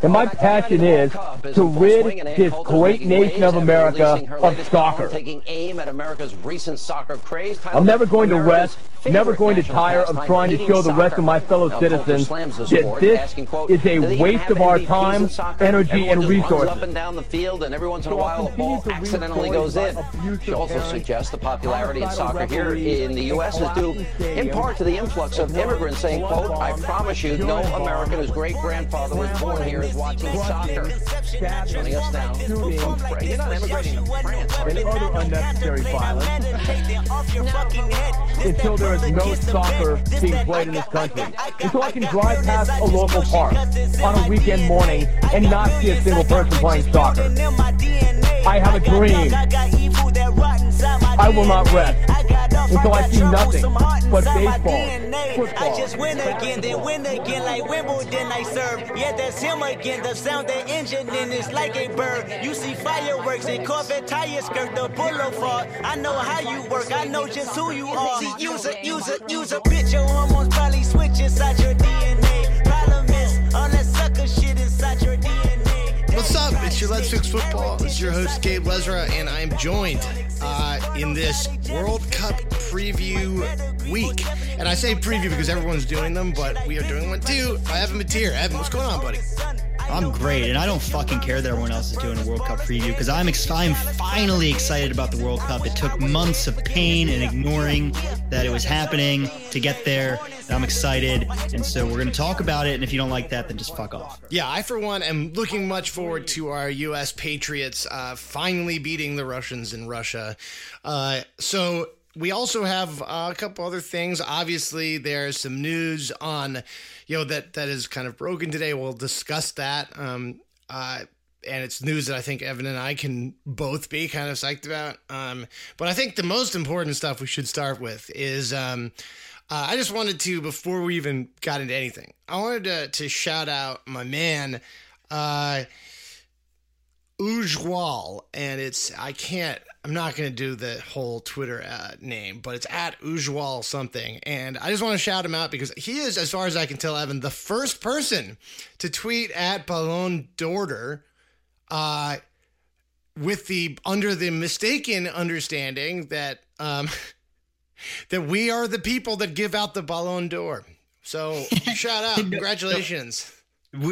And my passion is to rid this great nation of America of soccer. Taking aim at America's recent soccer craze. I'm never going to rest, never going to tire of trying to show the rest of my fellow citizens that this is a waste of our time, energy, and resources. up and down the field, and every once in a while a ball accidentally goes in. She also suggests the popularity of soccer here in the U.S. is due in part to the influx of immigrants saying, quote, I promise you, no American whose great-grandfather was born here is watching soccer. Joining us now. You're not immigrating to France, are and other unnecessary violence until there is no soccer being played in this country. Until I can drive past a local park on a weekend morning and not see a single person playing soccer. I have a dream. I will not rest until I see nothing but baseball, football. I just win again, then win again like Wimbledon I serve. Yeah, that's him again. The sound the engine in is like a bird. You see fireworks and Corvette tire skirt the boulevard. I know how you work. I know just who you are. See, use a, use a, use a bitch. Your hormones probably switch inside your It's your Let's Fix Football. It's your host, Gabe Lezra, and I'm joined uh, in this World Cup preview week. And I say preview because everyone's doing them, but we are doing one too. I have him here. Evan, what's going on, buddy? I'm great, and I don't fucking care that everyone else is doing a World Cup preview because I'm ex- I'm finally excited about the World Cup. It took months of pain and ignoring that it was happening to get there. I'm excited, and so we're gonna talk about it. And if you don't like that, then just fuck off. Yeah, I for one am looking much forward to our U.S. Patriots uh, finally beating the Russians in Russia. Uh, so we also have uh, a couple other things. Obviously, there's some news on, you know, that that is kind of broken today. We'll discuss that. Um, uh, and it's news that I think Evan and I can both be kind of psyched about. Um, but I think the most important stuff we should start with is um, uh, I just wanted to, before we even got into anything, I wanted to, to shout out my man, uh, Ujwal, and it's I can't. I'm not going to do the whole Twitter uh, name, but it's at Ujwal something, and I just want to shout him out because he is, as far as I can tell, Evan, the first person to tweet at Ballon d'Or, uh, with the under the mistaken understanding that um, that we are the people that give out the Ballon d'Or. So shout out, congratulations.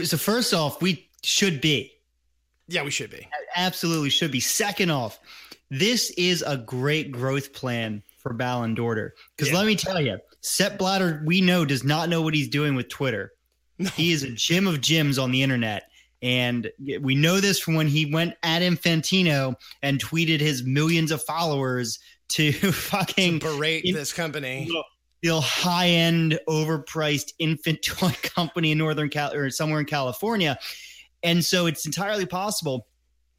So first off, we should be Yeah, we should be. absolutely should be. Second off, this is a great growth plan for Ballon d'Or. Because Yeah. let me tell you, Sepp Blatter, we know, does not know what he's doing with Twitter. He is a gym of gyms on the internet. And we know this from when he went at Infantino and tweeted his millions of followers to fucking Berate in- this company. the high end, overpriced infant toy company in Northern Cal or somewhere in California. And so it's entirely possible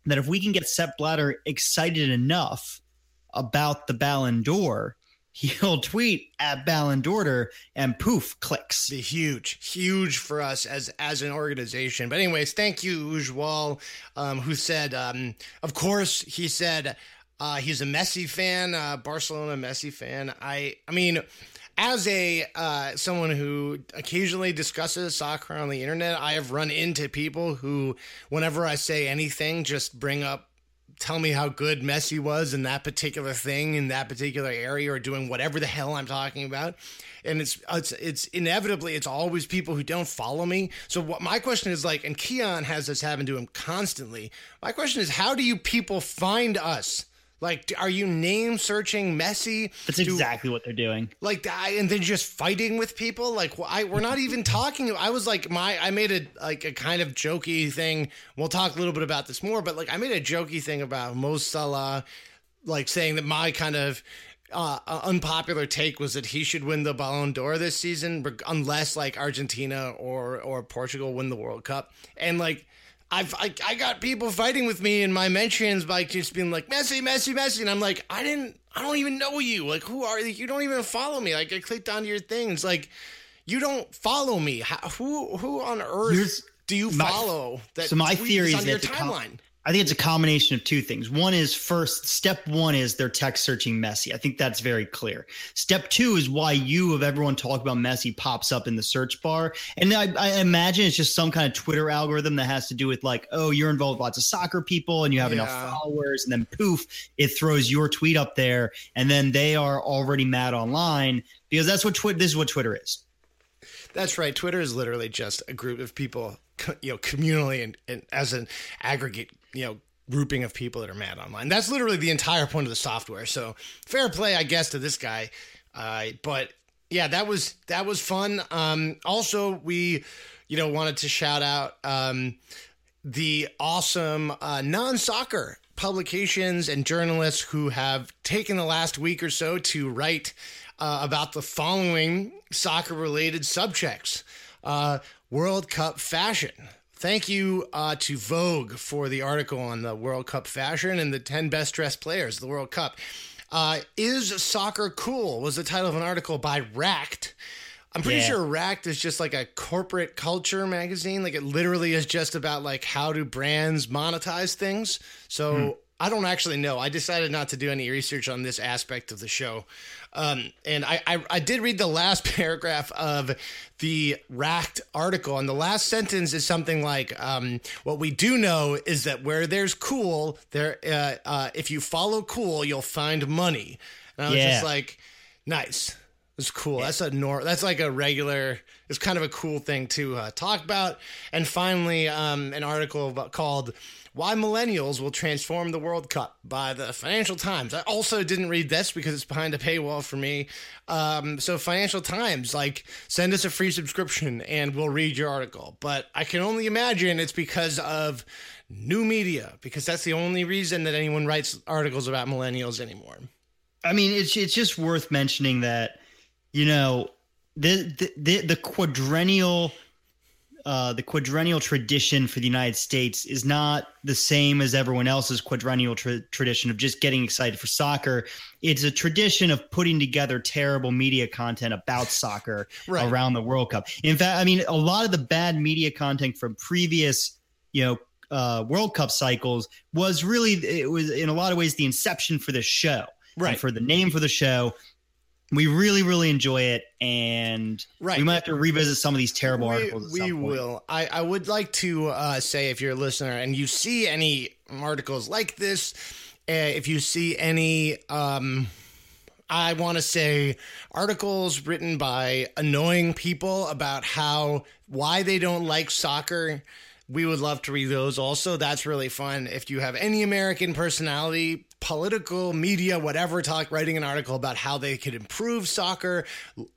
that if we can get Sepp Blatter excited enough about the Ballon d'Or, he'll tweet at Ballon d'Or and poof, clicks. Be huge, huge for us as as an organization. But anyways, thank you, Ujwal, um, who said, um, of course, he said uh, he's a Messi fan, uh, Barcelona Messi fan. I, I mean, as a uh, someone who occasionally discusses soccer on the internet, I have run into people who, whenever I say anything, just bring up tell me how good Messi was in that particular thing in that particular area or doing whatever the hell I'm talking about. And it's it's it's inevitably it's always people who don't follow me. So what my question is like, and Keon has this happen to him constantly. My question is, how do you people find us? Like, are you name searching Messi? That's Do- exactly what they're doing. like I, and then just fighting with people like I we're not even talking I was like my I made a like a kind of jokey thing we'll talk a little bit about this more but like I made a jokey thing about Mo Salah like saying that my kind of uh, uh, unpopular take was that he should win the Ballon d'Or this season unless like Argentina or or Portugal win the World Cup and like I've I, I got people fighting with me in my mentions by just being like Messi, Messi, Messi, and I'm like I didn't I don't even know you. Like who are you? You don't even follow me. Like I clicked onto your things. Like you don't follow me. How, who who on earth do you my- follow? That so my theory on is your that com- timeline. I think it's a combination of two things. One is first, step one is they're text searching Messi. I think that's very clear. Step two is why you, of everyone talk about Messi, pops up in the search bar. And I, I, imagine it's just some kind of Twitter algorithm that has to do with like, oh, you're involved with lots of soccer people and you have yeah. enough followers. And then poof, it throws your tweet up there. And then they are already mad online because that's what Twitter, this is what Twitter is. That's right. Twitter is literally just a group of people, you know, communally and, and as an aggregate you know grouping of people that are mad online. That's literally the entire point of the software. So fair play, I guess, to this guy. Uh, but yeah, that was that was fun. Um, also, we you know wanted to shout out um, the awesome uh, non soccer publications and journalists who have taken the last week or so to write uh, about the following soccer related subjects. Uh, World Cup fashion, Thank you uh, to Vogue for the article on the World Cup fashion and the 10 best dressed players of the World Cup. Uh, is Soccer Cool was the title of an article by Racked. I'm pretty yeah. sure Racked is just like a corporate culture magazine. Like it literally is just about like how do brands monetize things. So hmm. I don't actually know. I decided not to do any research on this aspect of the show. Um, and I, I, I, did read the last paragraph of the Racked article, and the last sentence is something like, um, "What we do know is that where there's cool, there, uh, uh, if you follow cool, you'll find money." And I was yeah. just like, "Nice." It's cool. Yeah. That's a nor. That's like a regular. It's kind of a cool thing to uh, talk about. And finally, um, an article about, called why Millennials Will Transform the World Cup by the Financial Times. I also didn't read this because it's behind a paywall for me. Um, so, Financial Times, like, send us a free subscription and we'll read your article. But I can only imagine it's because of new media, because that's the only reason that anyone writes articles about millennials anymore. I mean, it's, it's just worth mentioning that, you know, the, the, the, the quadrennial uh, the quadrennial tradition for the United States is not the same as everyone else's quadrennial tra- tradition of just getting excited for soccer. It's a tradition of putting together terrible media content about soccer right. around the World Cup. In fact, I mean, a lot of the bad media content from previous, you know, uh, World Cup cycles was really, it was in a lot of ways the inception for this show. Right. And for the name for the show we really really enjoy it and right. we might have to revisit some of these terrible we, articles we will. I, I would like to uh, say if you're a listener and you see any articles like this uh, if you see any um, i want to say articles written by annoying people about how why they don't like soccer we would love to read those also. That's really fun. If you have any american personality political media, whatever, talk writing an article about how they could improve soccer.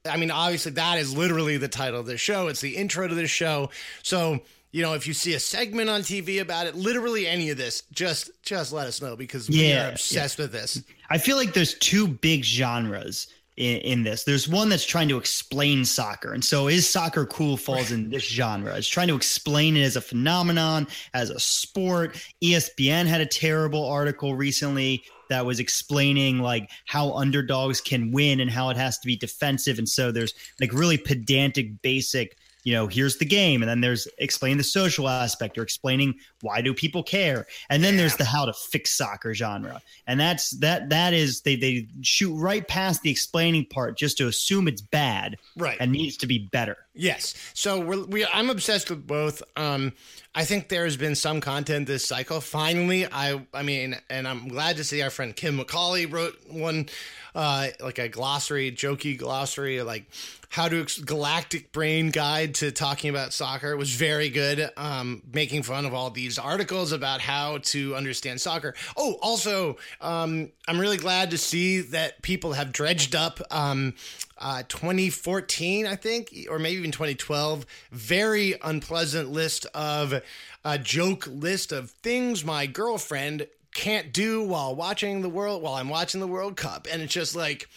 I mean, obviously that is literally the title of the show. It's the intro to the show. So, you know, if you see a segment on TV about it, literally any of this, just just let us know because yeah, we are obsessed yeah. with this. I feel like there's two big genres in, in, this. There's one that's trying to explain soccer. And so is soccer cool falls in this genre. It's trying to explain it as a phenomenon, as a sport. ESPN had a terrible article recently that was explaining like how underdogs can win and how it has to be defensive. And so there's like really pedantic, basic you know here's the game and then there's explain the social aspect or explaining why do people care and then yeah. there's the how to fix soccer genre and that's that that is they they shoot right past the explaining part just to assume it's bad right and needs to be better yes so we're we, i'm obsessed with both um I think there has been some content this cycle. Finally, I I mean, and I'm glad to see our friend Kim McCauley wrote one, uh, like a glossary, jokey glossary, like how to galactic brain guide to talking about soccer. It was very good, um, making fun of all these articles about how to understand soccer. Oh, also, um, I'm really glad to see that people have dredged up. Um, uh, 2014, I think, or maybe even 2012. Very unpleasant list of a joke list of things my girlfriend can't do while watching the world while I'm watching the World Cup, and it's just like.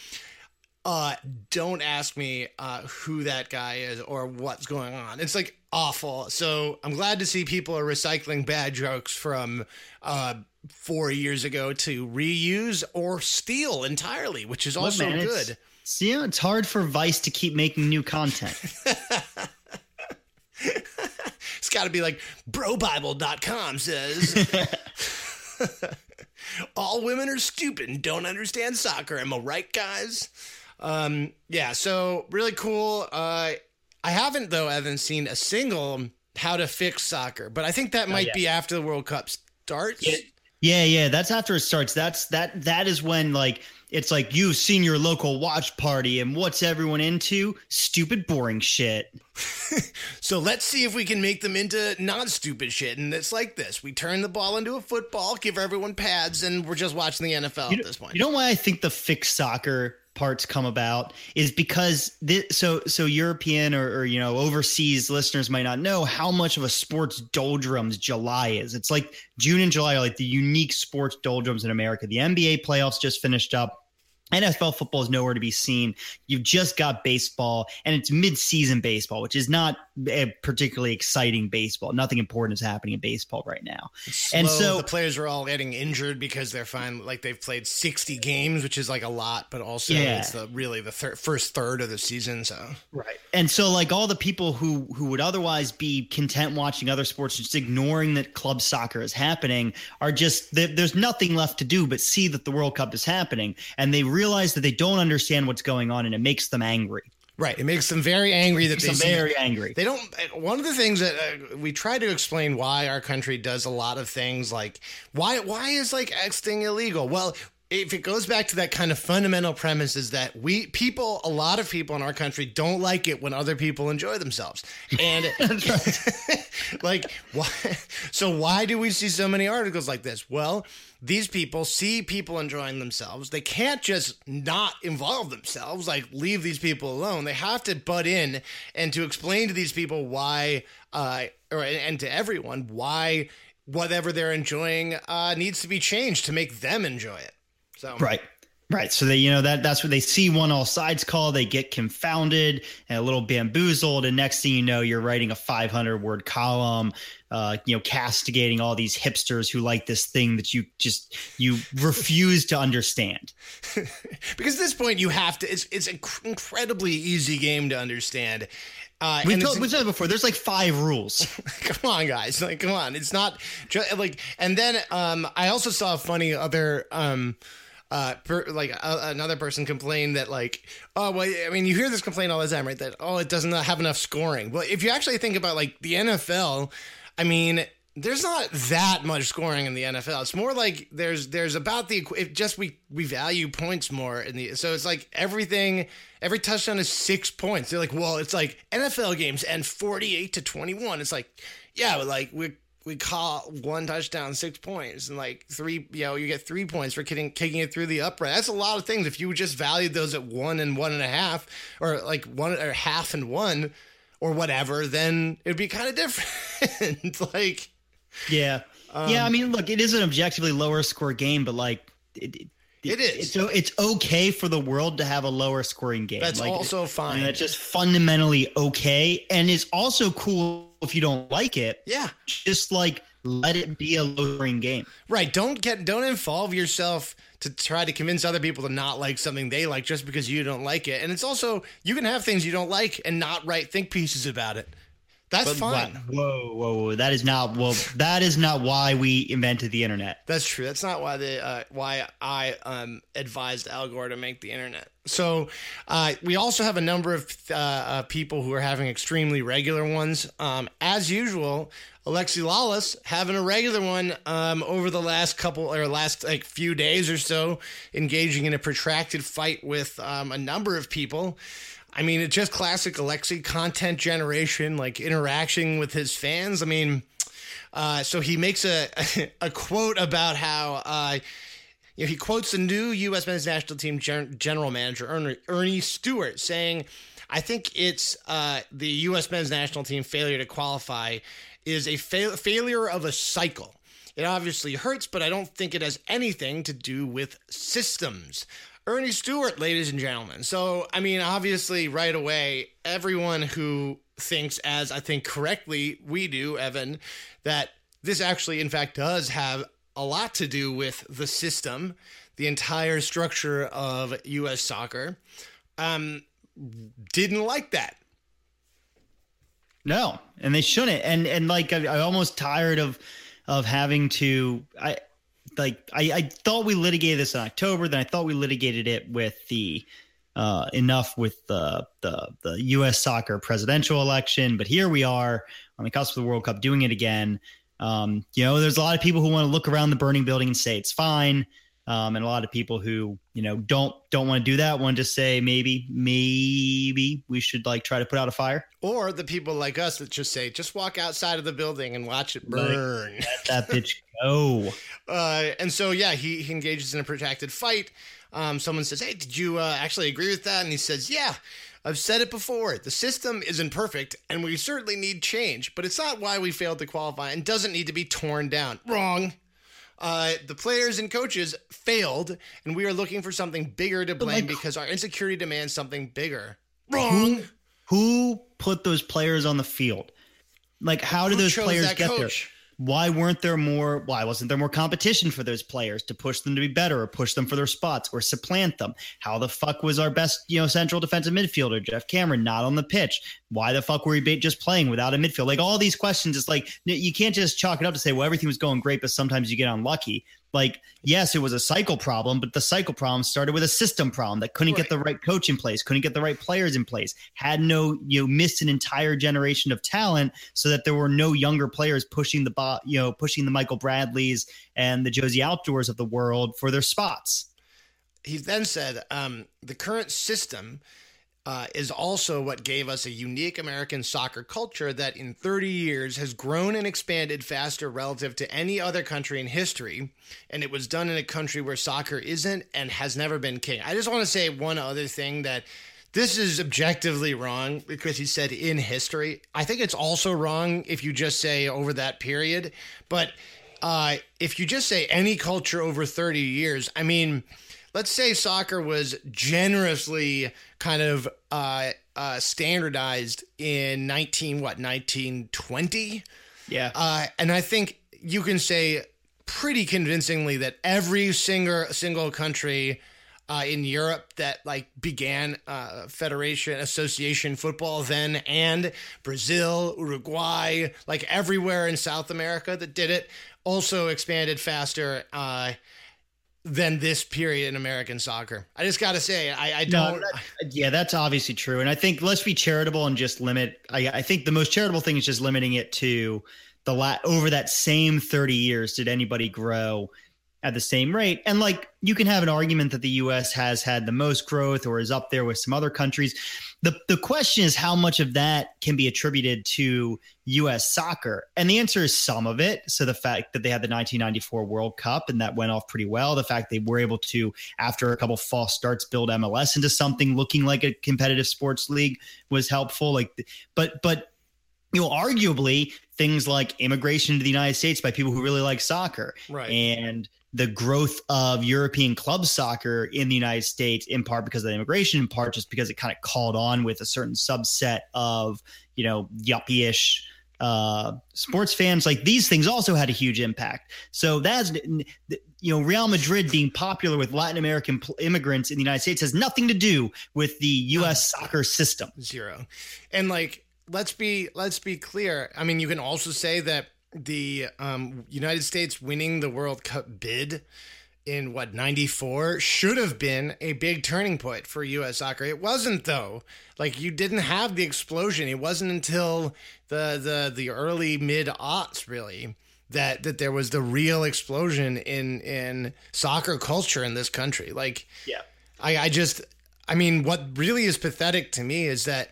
Uh, don't ask me uh, who that guy is or what's going on. It's like awful. So I'm glad to see people are recycling bad jokes from uh, four years ago to reuse or steal entirely, which is also man, good. See, it's hard for Vice to keep making new content. it's got to be like brobible.com says all women are stupid and don't understand soccer. Am I right, guys? Um, yeah, so really cool. Uh, I haven't though, Evan, seen a single how to fix soccer, but I think that might be after the World Cup starts. Yeah, yeah, yeah, that's after it starts. That's that that is when like it's like you've seen your local watch party and what's everyone into? Stupid boring shit. so let's see if we can make them into non-stupid shit and it's like this. We turn the ball into a football, give everyone pads and we're just watching the NFL you at this point. You know why I think the fix soccer parts come about is because this, so so European or, or, you know overseas listeners might not know how much of a sports doldrums July is. It's like June and July are like the unique sports doldrums in America. The NBA playoffs just finished up. NFL football is nowhere to be seen. You've just got baseball, and it's mid-season baseball, which is not a particularly exciting baseball. Nothing important is happening in baseball right now. and so the players are all getting injured because they're fine. Like they've played sixty games, which is like a lot, but also yeah. it's the, really the thir- first third of the season. So right, and so like all the people who who would otherwise be content watching other sports, just ignoring that club soccer is happening, are just there's nothing left to do but see that the World Cup is happening, and they realize that they don't understand what's going on, and it makes them angry. Right. It makes them very angry that they very angry. They don't. One of the things that uh, we try to explain why our country does a lot of things like why why is like X thing illegal? Well, if it goes back to that kind of fundamental premise is that we people a lot of people in our country don't like it when other people enjoy themselves and like why so why do we see so many articles like this well these people see people enjoying themselves. They can't just not involve themselves, like leave these people alone. They have to butt in and to explain to these people why, uh, or and to everyone why whatever they're enjoying uh, needs to be changed to make them enjoy it. So right. Right. So they, you know, that that's what they see one all sides call, they get confounded and a little bamboozled. And next thing you know, you're writing a 500 word column, uh, you know, castigating all these hipsters who like this thing that you just, you refuse to understand. because at this point you have to, it's, it's an incredibly easy game to understand. Uh, we told, we said before. There's like five rules. come on, guys! Like, come on! It's not just like. And then um, I also saw a funny other um, uh, per, like uh, another person complained that like, oh well, I mean, you hear this complaint all the time, right? That oh, it doesn't have enough scoring. Well, if you actually think about like the NFL, I mean, there's not that much scoring in the NFL. It's more like there's there's about the if just we we value points more in the so it's like everything every touchdown is six points. They're like, well, it's like NFL games and 48 to 21. It's like, yeah, but like we we call one touchdown six points and like three you know you get three points for kicking kicking it through the upright. That's a lot of things. If you just valued those at one and one and a half or like one or half and one or whatever then it'd be kind of different. Like yeah. Um, yeah i mean look it is an objectively lower score game but like it, it, is. So it's, it's okay for the world to have a lower scoring game. That's like, also fine. That's just fundamentally okay, and it's also cool if you don't like it. Yeah, just like let it be a low scoring game. Right. Don't get don't involve yourself to try to convince other people to not like something they like just because you don't like it. And it's also you can have things you don't like and not write think pieces about it. That's but fine. Whoa, whoa, whoa! That is not well. That is not why we invented the internet. That's true. That's not why the uh, why I um, advised Al Gore to make the internet. So uh, we also have a number of uh, uh people who are having extremely regular ones. Um, as usual, Alexi Lalas having a regular one um, over the last couple or last like few days or so, engaging in a protracted fight with um, a number of people. I mean, it's just classic Alexi content generation, like interaction with his fans. I mean, uh, so he makes a a quote about how uh, you know he quotes the new U.S. men's national team general manager Earnie, Earnie Stewart saying, "I think it's uh, the U.S. men's national team failure to qualify is a fa- failure of a cycle." It obviously hurts, but I don't think it has anything to do with systems. Earnie Stewart, ladies and gentlemen. So, I mean, obviously, right away, everyone who thinks, as I think correctly we do, Evan, that this actually, in fact, does have a lot to do with the system, the entire structure of U.S. soccer, um, didn't like that. No, and they shouldn't. And and like I, I almost tired of of having to. I like I, I thought we litigated this in October. Then I thought we litigated it with the uh, enough with the, the the U.S. soccer presidential election. But here we are on the cusp of the World Cup, doing it again. Um, you know, there's a lot of people who want to look around the burning building and say it's fine. Um, and a lot of people who you know don't don't want to do that want to say maybe maybe we should like try to put out a fire or the people like us that just say just walk outside of the building and watch it burn like, let that bitch go uh, and so yeah he, he engages in a protracted fight um, someone says hey did you uh, actually agree with that and he says yeah I've said it before. The system isn't perfect, and we certainly need change, but it's not why we failed to qualify and doesn't need to be torn down. Wrong. Uh, the players and coaches failed, and we are looking for something bigger to blame like, because our insecurity demands something bigger. Wrong. Who, who put those players on the field? Like, how did who those players get coach? there? Why weren't there more why wasn't there more competition for those players to push them to be better or push them for their spots or supplant them? How the fuck was our best you know central defensive midfielder geoff cameron not on the pitch? Why the fuck were we just playing without a midfield? Like all these questions it's like you can't just chalk it up to say well everything was going great but sometimes you get unlucky like yes it was a cycle problem but the cycle problem started with a system problem that couldn't right. get the right coach in place couldn't get the right players in place had no you know missed an entire generation of talent so that there were no younger players pushing the bot you know pushing the michael bradleys and the jozy altidores of the world for their spots he then said um, the current system uh, is also what gave us a unique American soccer culture that in 30 years has grown and expanded faster relative to any other country in history. And it was done in a country where soccer isn't and has never been king. I just want to say one other thing that this is objectively wrong because he said in history. I think it's also wrong if you just say over that period. But uh, if you just say any culture over 30 years, I mean, let's say soccer was generously kind of uh, uh, standardized in 19 what 1920 yeah. Uh, and i think you can say pretty convincingly that every single single country uh, in Europe that like began uh, federation association football then and Brazil, Uruguay, like everywhere in South America that did it also expanded faster uh, than this period in American soccer. I just got to say, I, I don't. No, that, yeah, that's obviously true. And I think let's be charitable and just limit. I, I think the most charitable thing is just limiting it to the la- over that same 30 years. Did anybody grow at the same rate. And like you can have an argument that the US has had the most growth or is up there with some other countries. The the question is how much of that can be attributed to US soccer? And the answer is some of it. So the fact that they had the 1994 World Cup and that went off pretty well, the fact they were able to after a couple false starts build MLS into something looking like a competitive sports league was helpful like but but you know, arguably things like immigration to the United States by people who really like soccer, right? And the growth of European club soccer in the United States, in part because of the immigration, in part just because it kind of called on with a certain subset of, you know, yuppie-ish uh, sports fans. Like these things also had a huge impact. So that's, you know, Real Madrid being popular with Latin American immigrants in the United States has nothing to do with the U.S. soccer system. Zero. And like, let's be let's be clear. I mean, you can also say that the um, United States winning the World Cup bid in what 94 should have been a big turning point for US soccer. It wasn't though. Like you didn't have the explosion. It wasn't until the the the early mid aughts really that that there was the real explosion in in soccer culture in this country. Like yeah. I I just I mean what really is pathetic to me is that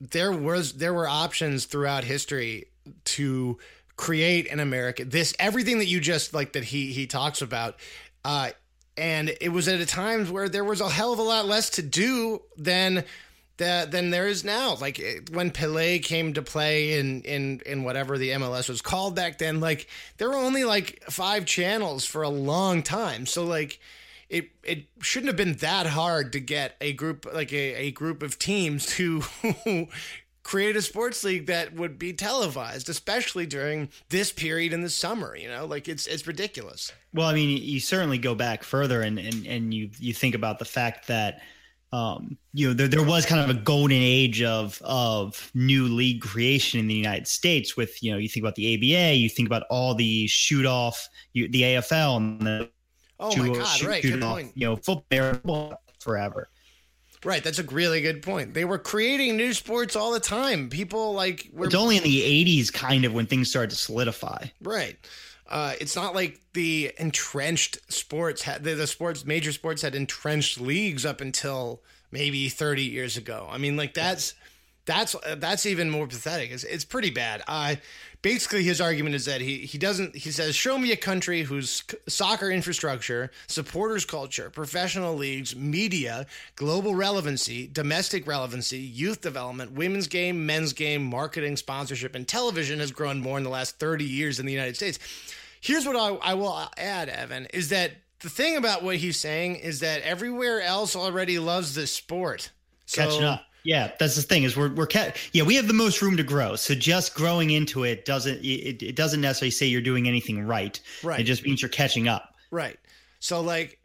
there was there were options throughout history to create an America. this everything that you just like that he he talks about uh and it was at a time where there was a hell of a lot less to do than that than there is now like when Pele came to play in in in whatever the MLS was called back then like there were only like five channels for a long time so like it it shouldn't have been that hard to get a group like a, a group of teams to create a sports league that would be televised, especially during this period in the summer. You know, like it's it's ridiculous. Well, I mean, you certainly go back further, and and and you you think about the fact that um, you know, there, there was kind of a golden age of of new league creation in the United States. With you know, you think about the ABA, you think about all the shoot off, you, the AFL, and the oh my god, shoot, right, shoot off, point. You know, football forever. Right, that's a really good point. They were creating new sports all the time. People like were. It's only in the '80s, kind of, when things started to solidify. Right. Uh, it's not like the entrenched sports had the, the, sports major sports had entrenched leagues up until maybe 30 years ago. I mean, like that's that's that's even more pathetic. It's, it's pretty bad. Uh, basically, his argument is that he he doesn't. He says, "Show me a country whose soccer infrastructure, supporters culture, professional leagues, media, global relevancy, domestic relevancy, youth development, women's game, men's game, marketing, sponsorship, and television has grown more in the last 30 years in the United States." Here's what I, I will add, Evan, is that the thing about what he's saying is that everywhere else already loves this sport. So, Catching up. Yeah, that's the thing is we're we're ca- yeah we have the most room to grow. So just growing into it doesn't it, it doesn't necessarily say you're doing anything right. Right. It just means you're catching up. Right. So like,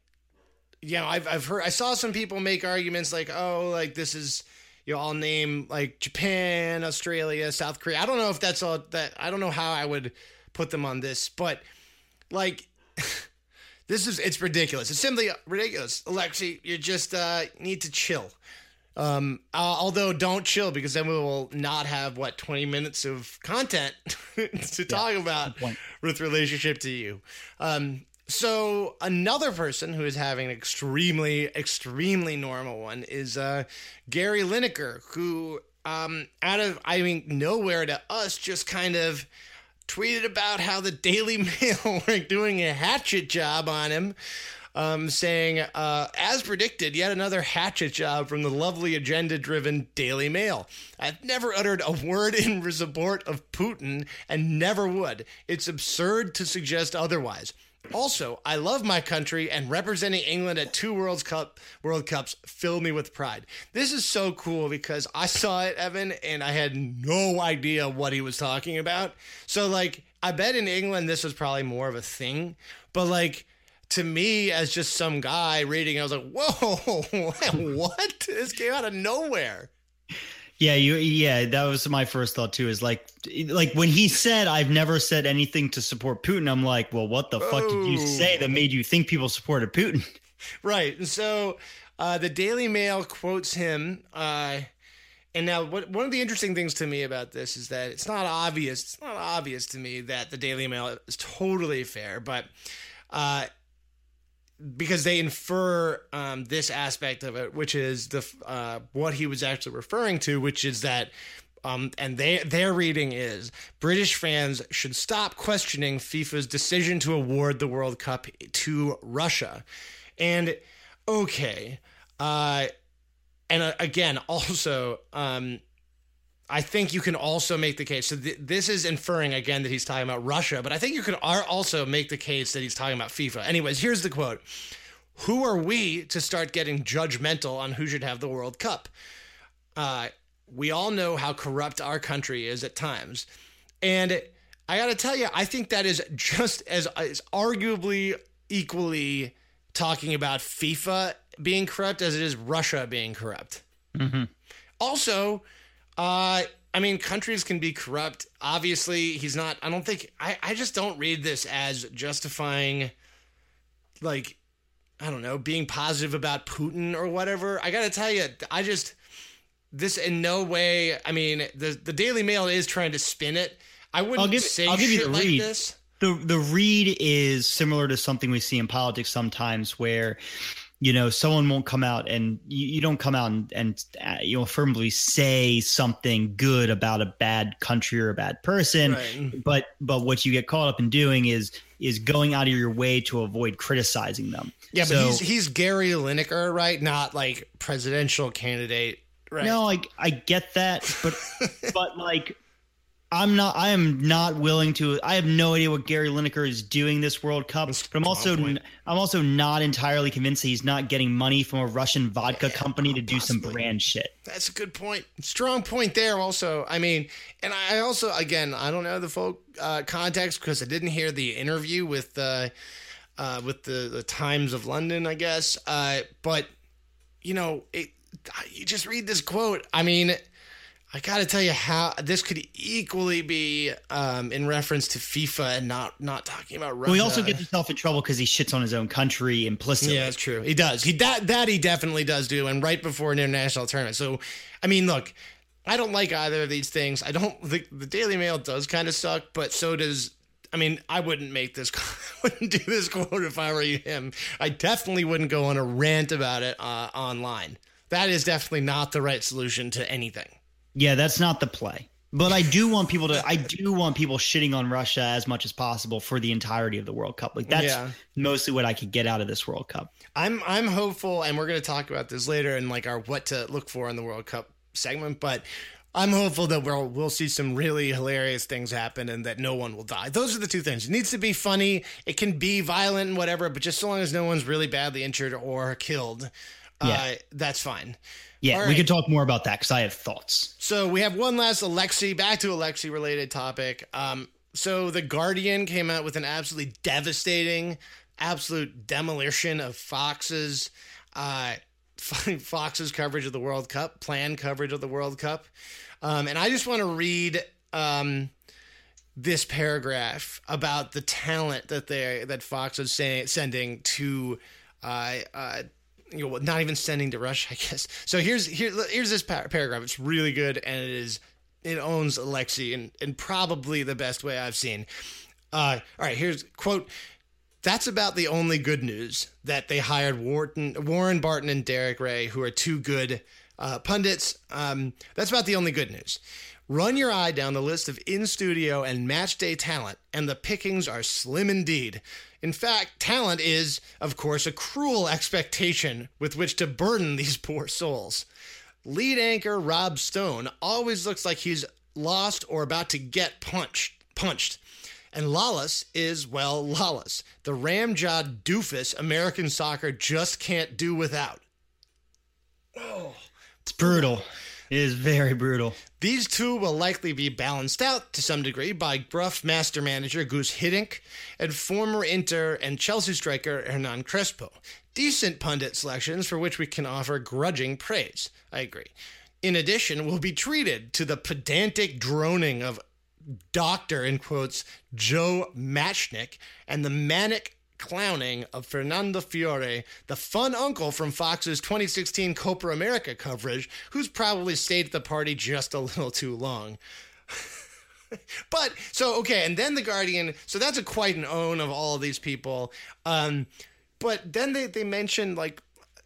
you know, I've I've heard I saw some people make arguments like, oh, like this is you know, I'll name like Japan, Australia, South Korea. I don't know if that's all that I don't know how I would put them on this, but like this is it's ridiculous. It's simply ridiculous. Alexi, you just uh, need to chill. Um, uh, although don't chill because then we will not have what 20 minutes of content to yeah, talk about with relationship to you. Um, so another person who is having an extremely, extremely normal one is uh, Gary Lineker, who um, out of I mean nowhere to us just kind of tweeted about how the Daily Mail were doing a hatchet job on him, um, saying, uh, as predicted, yet another hatchet job from the lovely agenda driven Daily Mail. I've never uttered a word in support of Putin and never would. It's absurd to suggest otherwise. Also, I love my country and representing England at two World Cup World Cups filled me with pride. This is so cool because I saw it, Evan, and I had no idea what he was talking about. So like I bet in England this was probably more of a thing, but like to me as just some guy reading, I was like, "Whoa, what? This came out of nowhere." Yeah, you yeah, that was my first thought too. Is like like when he said I've never said anything to support Putin, I'm like, well, what the fuck did you say that made you think people supported Putin? Right. And so uh, the Daily Mail quotes him uh, and now, what one of the interesting things to me about this is that it's not obvious. It's not obvious to me that the Daily Mail is totally fair, but uh, because they infer um, this aspect of it, which is the uh, what he was actually referring to, which is that. Um, and they, their reading is British fans should stop questioning FIFA's decision to award the World Cup to Russia. And okay, uh, and uh, again, also, um, I think you can also make the case. So th- this is inferring again that he's talking about Russia, but I think you can also make the case that he's talking about FIFA. Anyways, here's the quote: "Who are we to start getting judgmental on who should have the World Cup? Uh, we all know how corrupt our country is at times, and I got to tell you, I think that is just as is arguably equally talking about FIFA being corrupt as it is Russia being corrupt. Mm-hmm. Also." Uh, I mean, countries can be corrupt. Obviously, he's not. I don't think. I, I just don't read this as justifying, like, I don't know, being positive about Putin or whatever. I got to tell you, I just. This in no way. I mean, the the Daily Mail is trying to spin it. I wouldn't I'll give, say I'll give you the like read. this. The the read is similar to something we see in politics sometimes, where you know someone won't come out and you, you don't come out and, and uh, you know firmly say something good about a bad country or a bad person. Right. but but what you get caught up in doing is is going out of your way to avoid criticizing them. Yeah so, but he's he's gary lineker right? Not like presidential candidate right? No i i get that but but like I'm not. I am not willing to. I have no idea what Gary Lineker is doing this World Cup. But I'm also. I'm also not entirely convinced that he's not getting money from a Russian vodka yeah, company to do some brand shit. That's a good point. Strong point there. Also, I mean, and I also, again, I don't know the full uh, context because I didn't hear the interview with uh, uh, with the the Times of London, I guess. Uh, but you know, it, you just read this quote. I mean, I got to tell you how this could equally be um, in reference to FIFA and not not talking about Russia. Well, he also gets himself in trouble because he shits on his own country implicitly. Yeah, that's true. He does. He that that he definitely does do, and right before an international tournament. So, I mean, look, I don't like either of these things. I don't. The, the Daily Mail does kind of suck, but so does. I mean, I wouldn't make this. wouldn't do this quote if I were him. I definitely wouldn't go on a rant about it uh, online. That is definitely not the right solution to anything. Yeah, that's not the play. But I do want people to I do want people shitting on Russia as much as possible for the entirety of the World Cup. Like that's yeah. mostly what I could get out of this World Cup. I'm I'm hopeful and we're going to talk about this later in like our what to look for in the World Cup segment, but I'm hopeful that we'll we'll see some really hilarious things happen and that no one will die. Those are the two things. It needs to be funny. It can be violent and whatever, but just so long as no one's really badly injured or killed, yeah. uh, that's fine. Yeah, right. we could talk more about that because I have thoughts. So we have one last Alexi, back to Alexi related topic. Um, so the Guardian came out with an absolutely devastating, absolute demolition of Fox's uh, Fox's coverage of the World Cup, planned coverage of the World Cup, um, and I just want to read. Um, this paragraph about the talent that they that Fox is say, sending to uh, uh, you know, not even sending to Russia, I guess. So here's here here's this par- paragraph. It's really good, and it is it owns Alexi in, in probably the best way I've seen. Uh, all right, here's quote. That's about the only good news that they hired Wharton, Warren Barton and Derek Rae, who are two good uh, pundits. Um, that's about the only good news. Run your eye down the list of in studio and match day talent, and the pickings are slim indeed. In fact, talent is, of course, a cruel expectation with which to burden these poor souls. Lead anchor Rob Stone always looks like he's lost or about to get punched. Punched. And Lalas is, well, Lalas. The ramjawed doofus American soccer just can't do without. Oh, it's brutal. It is very brutal. These two will likely be balanced out to some degree by gruff master manager Guus Hiddink and former Inter and Chelsea striker Hernan Crespo. Decent pundit selections for which we can offer grudging praise. I agree. In addition, we'll be treated to the pedantic droning of Doctor, in quotes, Joe Machnik and the manic clowning of Fernando Fiore, the fun uncle from Fox's 2016 Copa America coverage, who's probably stayed at the party just a little too long. but so okay, and then the Guardian. So that's a quite an own of all of these people. Um, but then they they mentioned like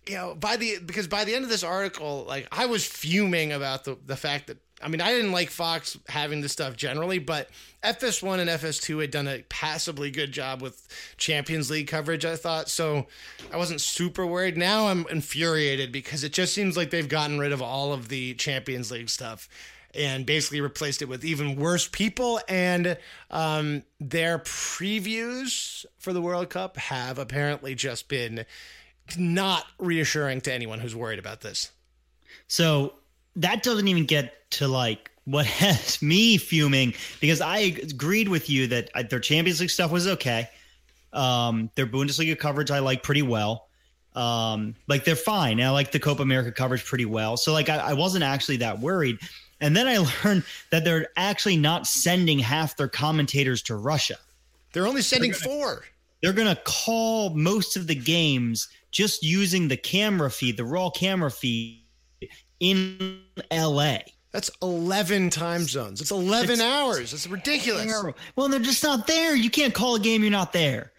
you know by the because by the end of this article, like I was fuming about the the fact that I mean, I didn't like Fox having this stuff generally, but FS1 and FS2 had done a passably good job with Champions League coverage, I thought. So I wasn't super worried. Now I'm infuriated because it just seems like they've gotten rid of all of the Champions League stuff and basically replaced it with even worse people. And um, their previews for the World Cup have apparently just been not reassuring to anyone who's worried about this. So that doesn't even get to like what has me fuming because I agreed with you that uh, their Champions League stuff was okay. Um, their Bundesliga coverage I like pretty well. Um, like they're fine. I like the Copa America coverage pretty well. So like I, I wasn't actually that worried. And then I learned that they're actually not sending half their commentators to Russia. They're only sending they're gonna, four. They're going to call most of the games just using the camera feed, the raw camera feed in LA. That's 11 time zones. It's 11 it's, hours. It's ridiculous. Terrible. Well, they're just not there. You can't call a game you're not there.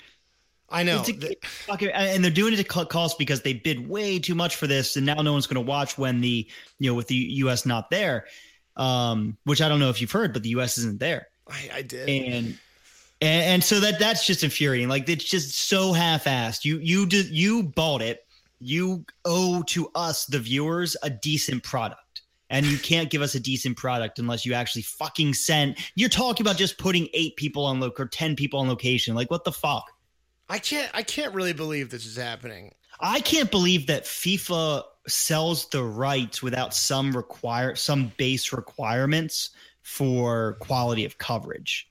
I know. A, and they're doing it to cut costs because they bid way too much for this, and now no one's going to watch when the you know with the U.S. not there. Um, which I don't know if you've heard, but the U.S. isn't there. I, I did. And and, and so that that's just infuriating. Like it's just so half-assed. You you did you bought it you owe to us, the viewers, a decent product. And you can't give us a decent product unless you actually fucking send. You're talking about just putting eight people on loc or ten people on location. Like what the fuck? I can't. I can't really believe this is happening. I can't believe that FIFA sells the rights without some require some base requirements for quality of coverage.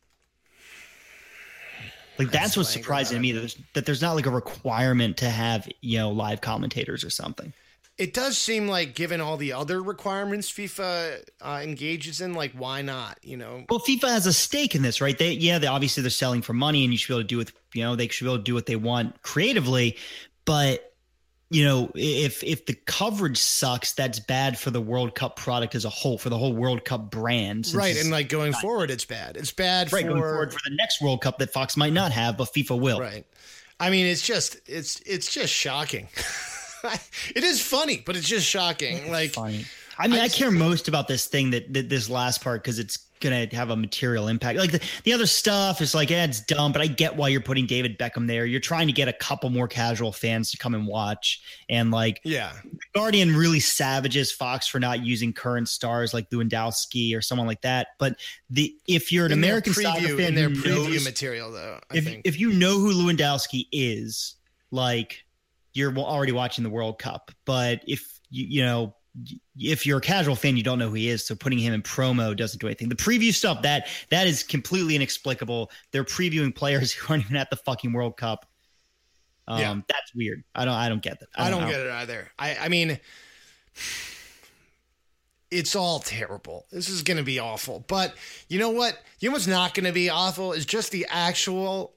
Like that's, that's what's surprising to me that there's, that there's not like a requirement to have you know live commentators or something. it does seem like, given all the other requirements FIFA uh, engages in, like why not? You know. Well, FIFA has a stake in this, right? They yeah, they obviously they're selling for money, and you should be able to do with you know they should be able to do what they want creatively, but you know, if if the coverage sucks, that's bad for the World Cup product as a whole, for the whole World Cup brand. Right, and like going forward, it's bad. It's bad right, for going forward for the next World Cup that Fox might not have, but FIFA will. Right. I mean, it's just it's it's just shocking. it is funny, but it's just shocking. It's like funny. I mean, I, I, care most about this thing that, that this last part because it's gonna have a material impact. Like the, the other stuff is like, yeah, it's dumb, but I get why you're putting David Beckham there. You're trying to get a couple more casual fans to come and watch. And like, yeah, Guardian really savages Fox for not using current stars like Lewandowski or someone like that. But the if you're an in American preview, soccer fan, in their preview knows, material though, I if think. if you know who Lewandowski is, like you're already watching the World Cup. But if you you know if you're a casual fan, you don't know who he is. So putting him in promo doesn't do anything. The preview stuff that that is completely inexplicable. They're previewing players who aren't even at the fucking World Cup. Um, yeah. that's weird. I don't. I don't get that. I don't, I don't get it either. I. I mean, it's all terrible. This is going to be awful. But you know what? You know what's not going to be awful is just the actual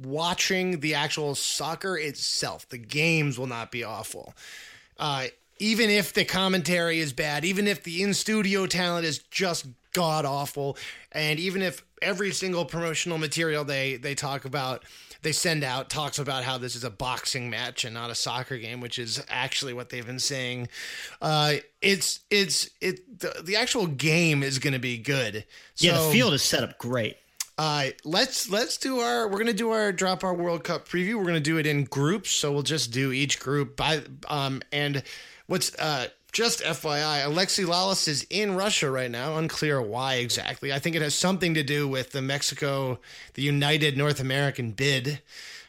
watching the actual soccer itself. The games will not be awful. Uh, even if the commentary is bad, even if the in studio talent is just god awful, and even if every single promotional material they they talk about they send out talks about how this is a boxing match and not a soccer game, which is actually what they've been saying. Uh, it's it's it the, the actual game is going to be good. So, yeah, the field is set up great. Uh, let's let's do our we're gonna do our drop our World Cup preview. We're gonna do it in groups, so we'll just do each group by um and What's uh, just FYI, Alexi Lalas is in Russia right now. Unclear why exactly. I think it has something to do with the Mexico, the United North American bid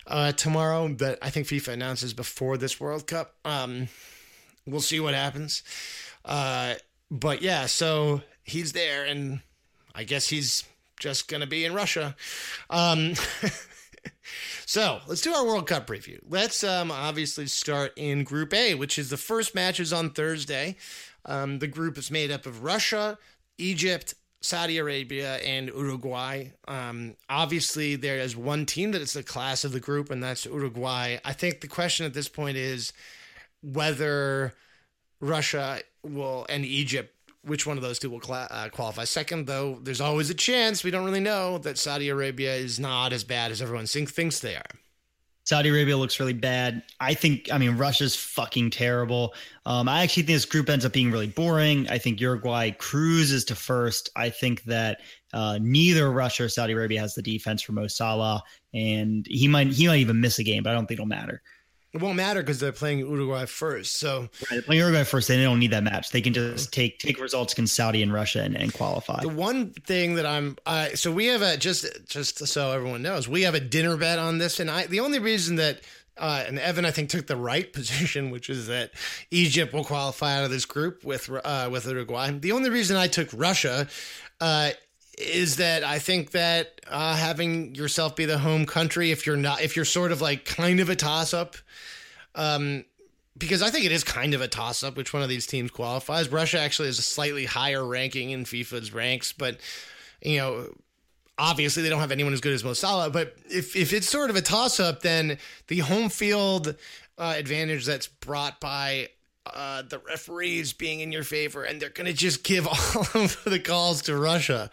uh, tomorrow that I think FIFA announces before this World Cup. Um, we'll see what happens. Uh, but yeah, so he's there, and I guess he's just going to be in Russia. Um, so let's do our World Cup preview. Let's um, obviously start in Group A, which is the first matches on Thursday. Um, the group is made up of Russia, Egypt, Saudi Arabia, and Uruguay. Um, obviously, there is one team that is the class of the group, and that's Uruguay. I think the question at this point is whether Russia will and Egypt which one of those two will uh, qualify second, though there's always a chance, we don't really know, that Saudi Arabia is not as bad as everyone think, thinks they are. Saudi Arabia looks really bad. I think, I mean, Russia's fucking terrible. Um, I actually think this group ends up being really boring. I think Uruguay cruises to first. I think that uh, neither Russia or Saudi Arabia has the defense for Mo Salah, and he might he might even miss a game, but I don't think it'll matter. It won't matter because they're playing Uruguay first. So right, they're playing Uruguay first. They don't need that match. They can just take take results against Saudi and Russia and, and qualify. The one thing that I'm, uh, so we have a just just so everyone knows, we have a dinner bet on this, and I the only reason that. Uh, and Evan, I think, took the right position, which is that Egypt will qualify out of this group with uh, with Uruguay. The only reason I took Russia uh, is that I think that uh, having yourself be the home country, if you're not, if you're sort of like kind of a toss up, um, because I think it is kind of a toss up which one of these teams qualifies. Russia actually has a slightly higher ranking in FIFA's ranks, but you know, obviously they don't have anyone as good as Mo Salah. But if if it's sort of a toss up, then the home field uh, advantage that's brought by uh, the referees being in your favor, and they're going to just give all of the calls to Russia.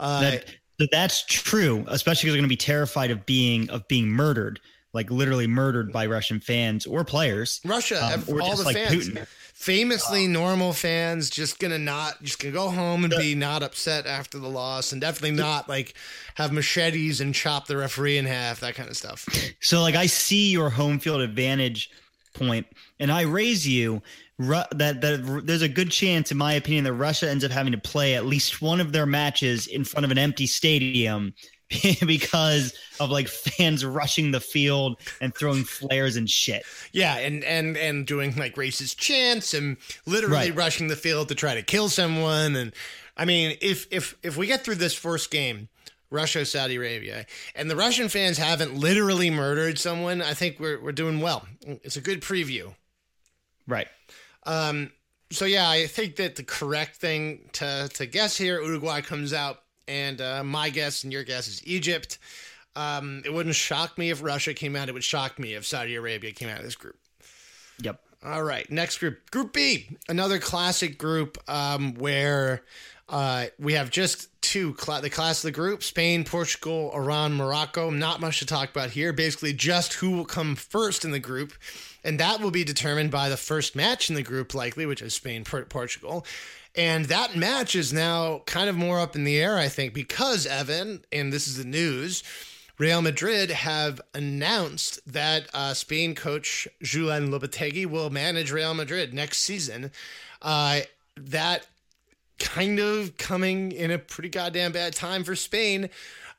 Uh, that, that's true, especially because they're going to be terrified of being of being murdered, like literally murdered by Russian fans or players. Russia, um, or all the like fans. Putin. Famously, normal fans just gonna not just gonna go home and be not upset after the loss, and definitely not like have machetes and chop the referee in half, that kind of stuff. So, like, I see your home field advantage point, and I raise you that that there's a good chance, in my opinion, that Russia ends up having to play at least one of their matches in front of an empty stadium because of like fans rushing the field and throwing flares and shit. Yeah, and and and doing like racist chants and literally right. rushing the field to try to kill someone. And I mean, if if if we get through this first game Russia, Saudi Arabia, and the Russian fans haven't literally murdered someone, I think we're we're doing well. It's a good preview. Right. Um, so yeah, I think that the correct thing to to guess here, Uruguay comes out, and uh, my guess and your guess is Egypt. Um, it wouldn't shock me if Russia came out. It would shock me if Saudi Arabia came out of this group. Yep. All right, next group, Group B, another classic group um, where uh, we have just two cl- the class of the group: Spain, Portugal, Iran, Morocco. Not much to talk about here. Basically, just who will come first in the group, and that will be determined by the first match in the group, likely, which is Spain, Portugal. And that match is now kind of more up in the air, I think, because Evan, and this is the news Real Madrid have announced that uh, Spain coach Julen Lopetegui will manage Real Madrid next season. Uh, that kind of coming in a pretty goddamn bad time for Spain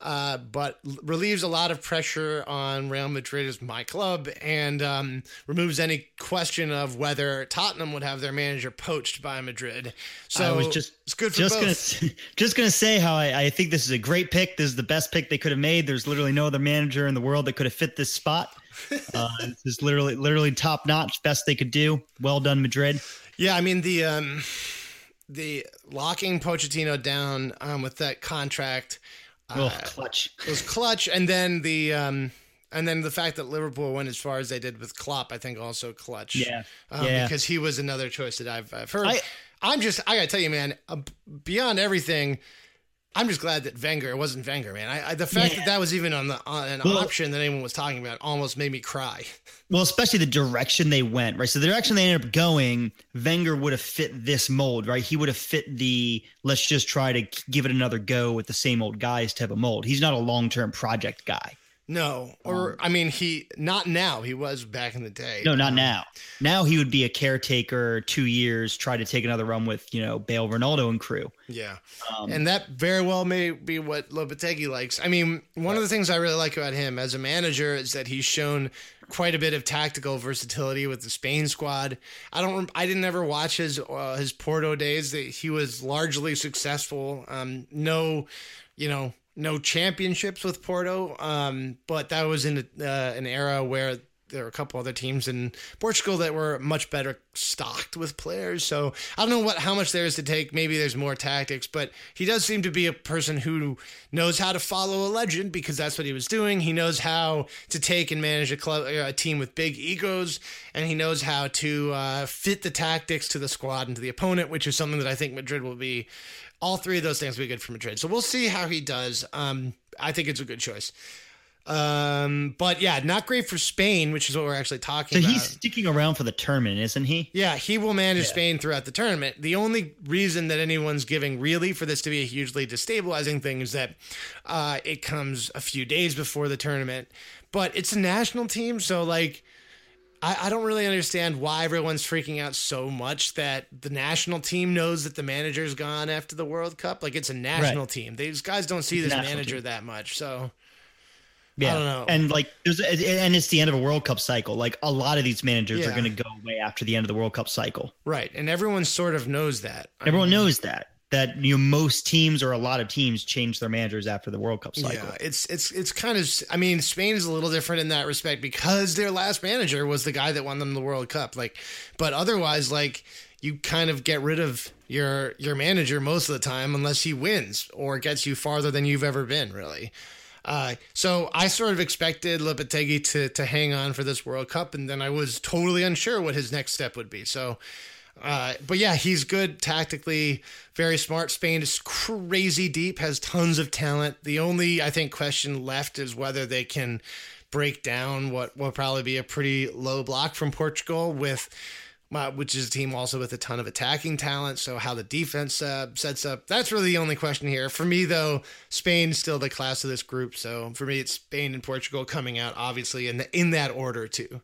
uh, but relieves a lot of pressure on Real Madrid as my club and um, removes any question of whether Tottenham would have their manager poached by Madrid. So I was just it's good for just both. Gonna, just gonna say how I, I think this is a great pick. This is the best pick they could have made. There's literally no other manager in the world that could have fit this spot. Uh, this is literally literally top notch, best they could do. Well done, Madrid. Yeah, I mean the um, the locking Pochettino down um, with that contract Oh, uh, clutch. It was clutch, and then the um, and then the fact that Liverpool went as far as they did with Klopp, I think, also clutch. Yeah, um, yeah. Because he was another choice that I've, I've heard. I, I'm just, I gotta tell you, man. Uh, beyond everything, I'm just glad that Wenger it wasn't Wenger, man. I, I the fact yeah. that that was even on the on an well, option that anyone was talking about almost made me cry. Well, especially the direction they went, right? So the direction they ended up going, Wenger would have fit this mold, right? He would have fit the let's just try to give it another go with the same old guys type of mold. He's not a long term project guy. No, or um, I mean, he not now. He was back in the day. No, not um, now. Now he would be a caretaker, two years, try to take another run with you know Bale, Ronaldo, and crew. Yeah, um, and that very well may be what Lopetegui likes. I mean, one right. of the things I really like about him as a manager is that he's shown quite a bit of tactical versatility with the Spain squad. I don't. I didn't ever watch his uh, his Porto days. That he was largely successful. Um, no, you know no championships with Porto, um, but that was in uh, an era where there were a couple other teams in Portugal that were much better stocked with players. So I don't know what how much there is to take. Maybe there's more tactics, but he does seem to be a person who knows how to follow a legend because that's what he was doing. He knows how to take and manage a club, a team with big egos, and he knows how to uh, fit the tactics to the squad and to the opponent, which is something that I think Madrid will be all three of those things will be good for Madrid. So we'll see how he does. Um, I think it's a good choice. Um, but yeah, not great for Spain, which is what we're actually talking about. so about. he's sticking around for the tournament, isn't he? Yeah, he will manage yeah. Spain throughout the tournament. The only reason that anyone's giving really for this to be a hugely destabilizing thing is that uh, it comes a few days before the tournament. But it's a national team, so like I, I don't really understand why everyone's freaking out so much that the national team knows that the manager's gone after the World Cup. Like it's a national right. team. These guys don't see this manager team. that much. So yeah. I don't know. And like there's and it's the end of a World Cup cycle. Like a lot of these managers yeah. are going to go away after the end of the World Cup cycle. Right. And everyone sort of knows that. Everyone I mean, knows that that you know most teams or a lot of teams change their managers after the World Cup cycle. Yeah, it's it's it's kind of I mean Spain is a little different in that respect because their last manager was the guy that won them the World Cup. Like, but otherwise, like you kind of get rid of your your manager most of the time unless he wins or gets you farther than you've ever been. Really. Uh, so I sort of expected Lopetegui to to hang on for this World Cup, and then I was totally unsure what his next step would be. So uh, but yeah, he's good tactically, very smart. Spain is crazy deep, has tons of talent. The only I think question left is whether they can break down what will probably be a pretty low block from Portugal with. Uh, which is a team also with a ton of attacking talent. So how the defense uh, sets up, that's really the only question here. For me, though, Spain's still the class of this group. So for me, it's Spain and Portugal coming out, obviously, in the, in that order too.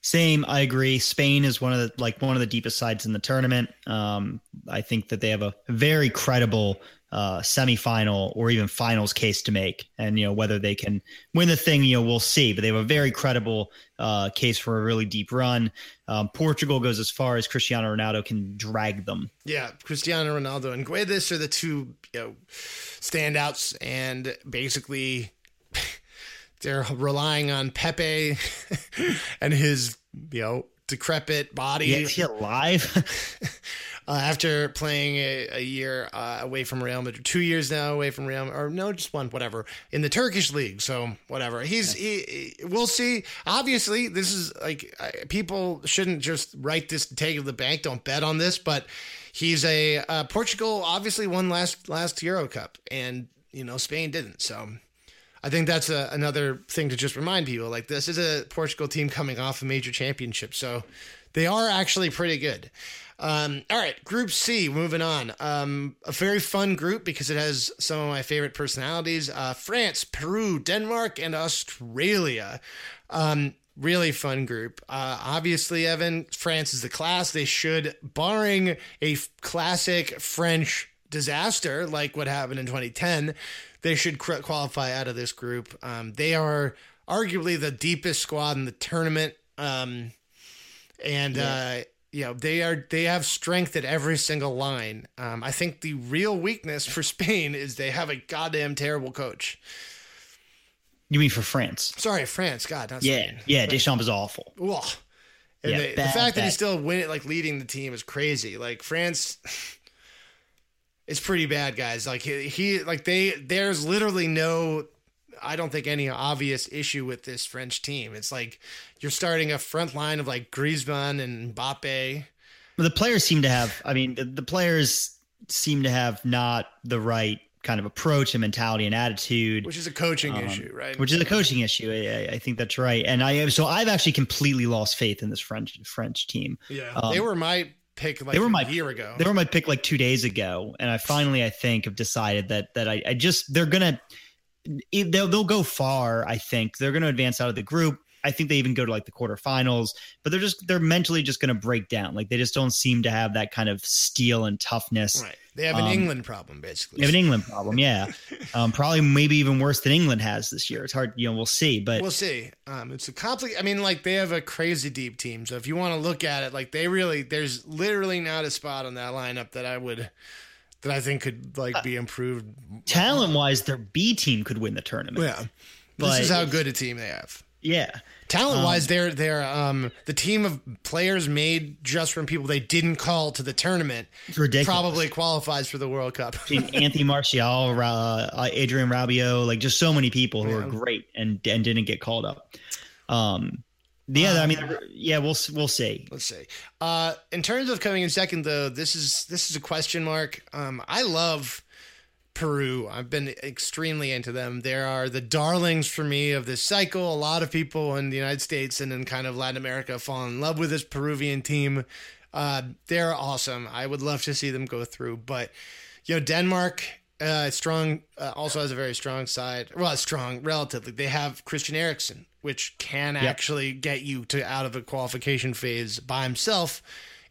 Same, I agree. Spain is one of the like one of the deepest sides in the tournament. Um, I think that they have a very credible uh, semifinal or even finals case to make, and you know whether they can win the thing, you know, we'll see. But they have a very credible uh, case for a really deep run. Um, Portugal goes as far as Cristiano Ronaldo can drag them. Yeah, Cristiano Ronaldo and Guedes are the two you know standouts, and basically. they're relying on Pepe and his, you know, decrepit body. Is he alive? uh, after playing a, a year uh, away from Real Madrid, two years now away from Real, or no, just one, whatever, in the Turkish league. So whatever. He's he, he, we'll see. Obviously, this is like people shouldn't just write this take of the bank. Don't bet on this, but he's a uh, Portugal. Obviously, won last last Euro Cup, and you know Spain didn't. So. I think that's a, another thing to just remind people. Like this is a Portugal team coming off a major championship, so they are actually pretty good. Um, all right, Group C, moving on. Um, a very fun group because it has some of my favorite personalities uh, France, Peru, Denmark, and Australia. Um, really fun group. Uh, obviously, Evan, France is the class. They should, barring a f- classic French disaster like what happened in 2010, they should qualify out of this group. Um, they are arguably the deepest squad in the tournament. Um, and, yeah. uh, you know they are they have strength at every single line. Um, I think the real weakness for Spain is they have a goddamn terrible coach. You mean for France? Sorry, France. God, that's yeah, Spain. yeah. Deschamps is awful. Ugh. And yeah, bad, the fact bad. that he's still winning, like leading the team, is crazy. Like France, it's pretty bad, guys. Like he, he, like they, there's literally no I don't think any obvious issue with this French team. It's like you're starting a front line of like Griezmann and Mbappe. The players seem to have. I mean, the, the players seem to have not the right kind of approach and mentality and attitude, which is a coaching um, issue, right? Which is a coaching issue. I, I, think that's right. And I so I've actually completely lost faith in this French French team. Yeah, um, they were my pick like they were my year ago. They were my pick like two days ago, and I finally I think have decided that that I, I just they're gonna they'll they'll go far. I think they're going to advance out of the group. I think they even go to like the quarterfinals, but they're just they're mentally just going to break down. Like they just don't seem to have that kind of steel and toughness. Right. They have an um, England problem, basically. They have an England problem, yeah. um, probably maybe even worse than England has this year. It's hard, you know. We'll see, but we'll see. Um, it's a complicated. I mean, like they have a crazy deep team. So if you want to look at it, like they really, there's literally not a spot on that lineup that I would that I think could like uh, be improved. Talent wise, their B team could win the tournament. Yeah, but this is how good a team they have. Yeah, talent wise, um, they're they're um the team of players made just from people they didn't call to the tournament. ridiculous. Probably qualifies for the World Cup. Anthony Martial, uh, Adrien Rabiot, like just so many people who yeah. are great and and didn't get called up. Um, yeah, um, I mean, yeah, we'll we'll see. Let's see. Uh, in terms of coming in second, though, this is this is a question mark. Um, I love Peru. I've been extremely into them. There are the darlings for me of this cycle. A lot of people in the United States and in kind of Latin America fall in love with this Peruvian team. Uh, they're awesome. I would love to see them go through, but you know, Denmark uh, strong uh, also has a very strong side. Well, strong relatively. They have Christian Eriksen, which can yep. actually get you to out of the qualification phase by himself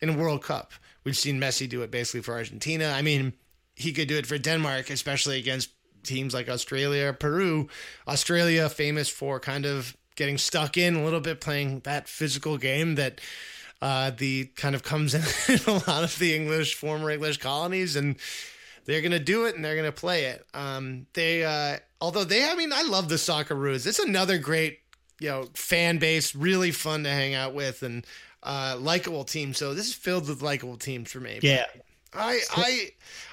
in a World Cup. We've seen Messi do it basically for Argentina. I mean, he could do it for Denmark, especially against teams like Australia, Peru. Australia famous for kind of getting stuck in a little bit, playing that physical game that uh, the kind of comes in, in a lot of the English former English colonies and they're gonna do it and they're gonna play it. Um, they uh, although they, I mean, I love the Soccer Socceroos. It's another great you know fan base, really fun to hang out with and uh, likable team. So this is filled with likable teams for me. Yeah, I I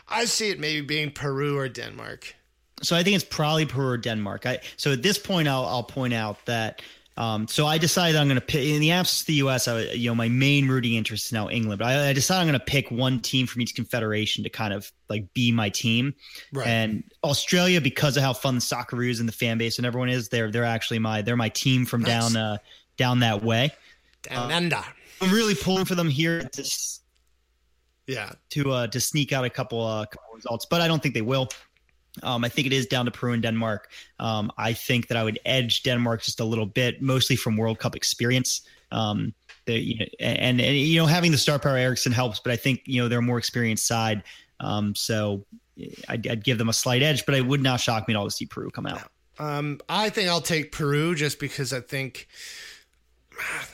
I see it maybe being Peru or Denmark. So I think it's probably Peru or Denmark. I so at this point I'll I'll point out that um, so I decided I'm going to pick in the absence of the U.S. I, you know, my main rooting interest is now England, but I, I decided I'm going to pick one team from each confederation to kind of like be my team. Right. And Australia, because of how fun the Socceroos and the fan base and everyone is, they're they're actually my they're my team from nice. down uh, down that way. Down under. I'm really pulling for them here to yeah to uh to sneak out a couple uh couple results, but I don't think they will. Um, I think it is down to Peru and Denmark. Um, I think that I would edge Denmark just a little bit, mostly from World Cup experience. Um, the, you know, and, and, you know having the star power Eriksen helps, but I think you know they're a more experienced side. Um, so I'd, I'd, give them a slight edge, but it would not shock me at all to see Peru come out. Um, I think I'll take Peru just because I think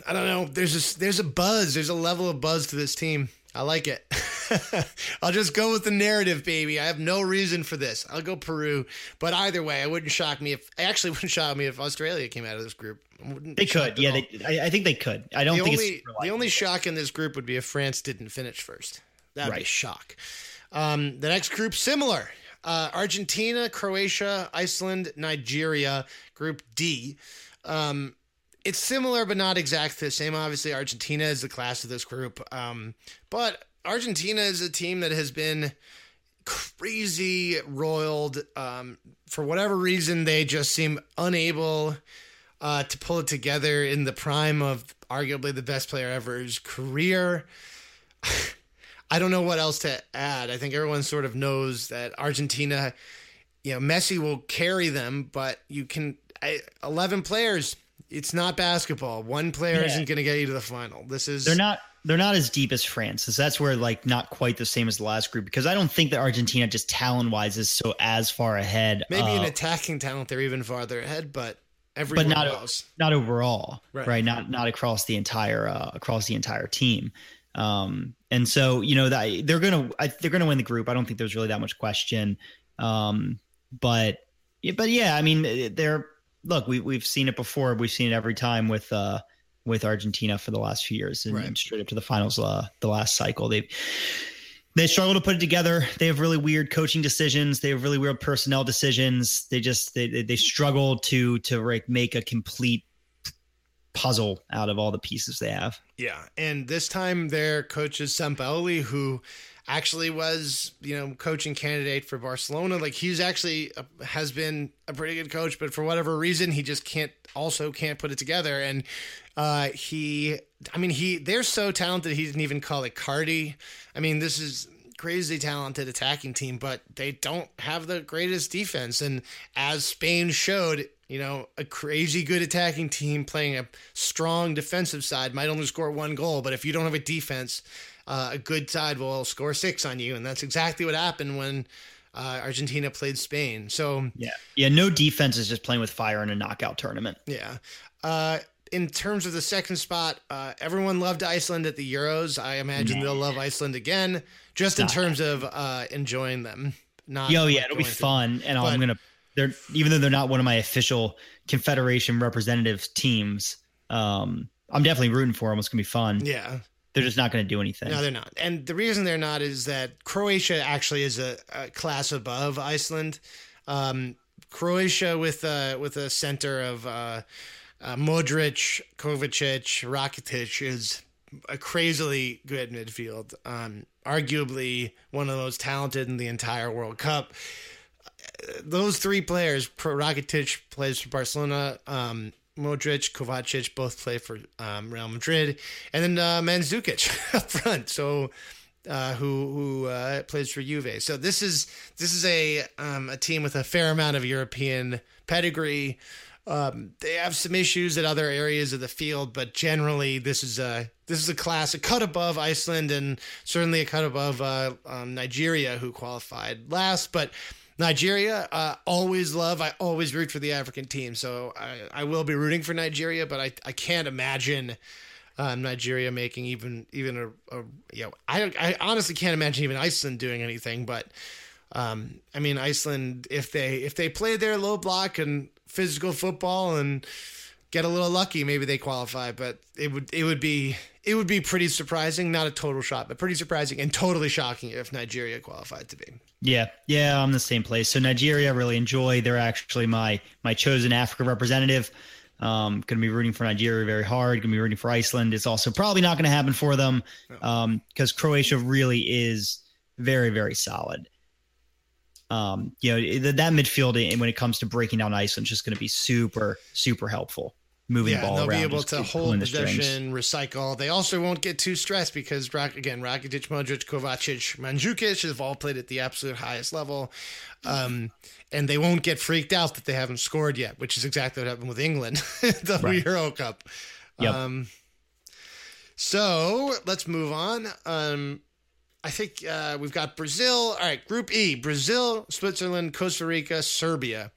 I don't know. There's a there's a buzz. There's a level of buzz to this team. I like it. I'll just go with the narrative, baby. I have no reason for this. I'll go Peru, but either way, it wouldn't shock me if actually wouldn't shock me if Australia came out of this group. They could, yeah. They, I, I, think they could. I don't the think only, the only shock in this group would be if France didn't finish first. That'd right. be a shock. Um, the next group similar: uh, Argentina, Croatia, Iceland, Nigeria. Group D. Um, it's similar, but not exactly the same. Obviously, Argentina is the class of this group, um, but Argentina is a team that has been crazy roiled. Um, for whatever reason, they just seem unable uh, to pull it together in the prime of arguably the best player ever's career. I don't know what else to add. I think everyone sort of knows that Argentina, you know, Messi will carry them, but you can I, 11 players. It's not basketball. One player yeah. isn't going to get you to the final. This is They're not they're not as deep as France. So that's where like not quite the same as the last group because I don't think that Argentina just talent wise is so as far ahead. Maybe uh, in attacking talent they're even farther ahead, but everyone but not else. not overall, right. right? Not not across the entire uh, across the entire team. Um, and so you know that they're gonna I, they're gonna win the group. I don't think there's really that much question. Um, but but yeah, I mean they're look we we've seen it before. We've seen it every time with uh with Argentina for the last few years and, right. straight up to the finals uh, the last cycle. They've they struggle to put it together. They have really weird coaching decisions. They have really weird personnel decisions. They just they they struggle to to make a complete puzzle out of all the pieces they have. Yeah, and this time their coach is Sampaoli, who actually was you know coaching candidate for Barcelona. Like he's actually a, has been a pretty good coach, but for whatever reason he just can't also can't put it together. And uh, he, I mean he they're so talented he didn't even call Icardi. I mean this is crazy talented attacking team, but they don't have the greatest defense. And as Spain showed, you know, a crazy good attacking team playing a strong defensive side might only score one goal, but if you don't have a defense, uh, a good side will score six on you, and that's exactly what happened when uh, Argentina played Spain. So yeah, yeah, no defense is just playing with fire in a knockout tournament. Yeah. Uh, in terms of the second spot, uh, everyone loved Iceland at the Euros. I imagine they'll love Iceland again, just in terms of uh, enjoying them. Not Yo, yeah, it'll be fun, and but, I'm gonna they're even though they're not one of my official confederation representative teams um i'm definitely rooting for them it's gonna be fun yeah they're just not going to do anything. No, they're not. And the reason they're not is that Croatia actually is a, a class above Iceland. Um, Croatia with uh, with a center of uh, uh, Modric, Kovacic, Rakitic is a crazily good midfield. Um, arguably one of the most talented in the entire World Cup those three players, Rakitic plays for Barcelona, um, Modric, Kovacic both play for um, Real Madrid, and then uh, Mandzukic up front. So. Uh, who who uh, plays for Juve? So this is this is a um, a team with a fair amount of European pedigree. Um, they have some issues at other areas of the field, but generally this is a this is a class a cut above Iceland and certainly a cut above uh, um, Nigeria, who qualified last. But Nigeria, uh, always love. I always root for the African team, so I, I will be rooting for Nigeria. But I, I can't imagine um, Nigeria making even even a, a you know I I honestly can't imagine even Iceland doing anything. But um, I mean Iceland if they if they play their low block and physical football and get a little lucky, maybe they qualify. But it would it would be it would be pretty surprising, not a total shot, but pretty surprising and totally shocking if Nigeria qualified to be. Yeah, yeah, I'm the same place. So Nigeria, I really enjoy. They're actually my my chosen Africa representative. Um, going to be rooting for Nigeria very hard. Going to be rooting for Iceland. It's also probably not going to happen for them because um, Croatia really is very very solid. Um, you know that midfield when it comes to breaking down Iceland is just going to be super super helpful moving yeah, ball they'll around. be able to hold possession, recycle. They also won't get too stressed because, again, Rakitic, Modric, Kovacic, Mandzukic have all played at the absolute highest level. Um, and they won't get freaked out that they haven't scored yet, which is exactly what happened with England, the right. Euro Cup. Yep. Um, so let's move on. Um, I think uh, we've got Brazil. All right, Group E: Brazil, Switzerland, Costa Rica, Serbia.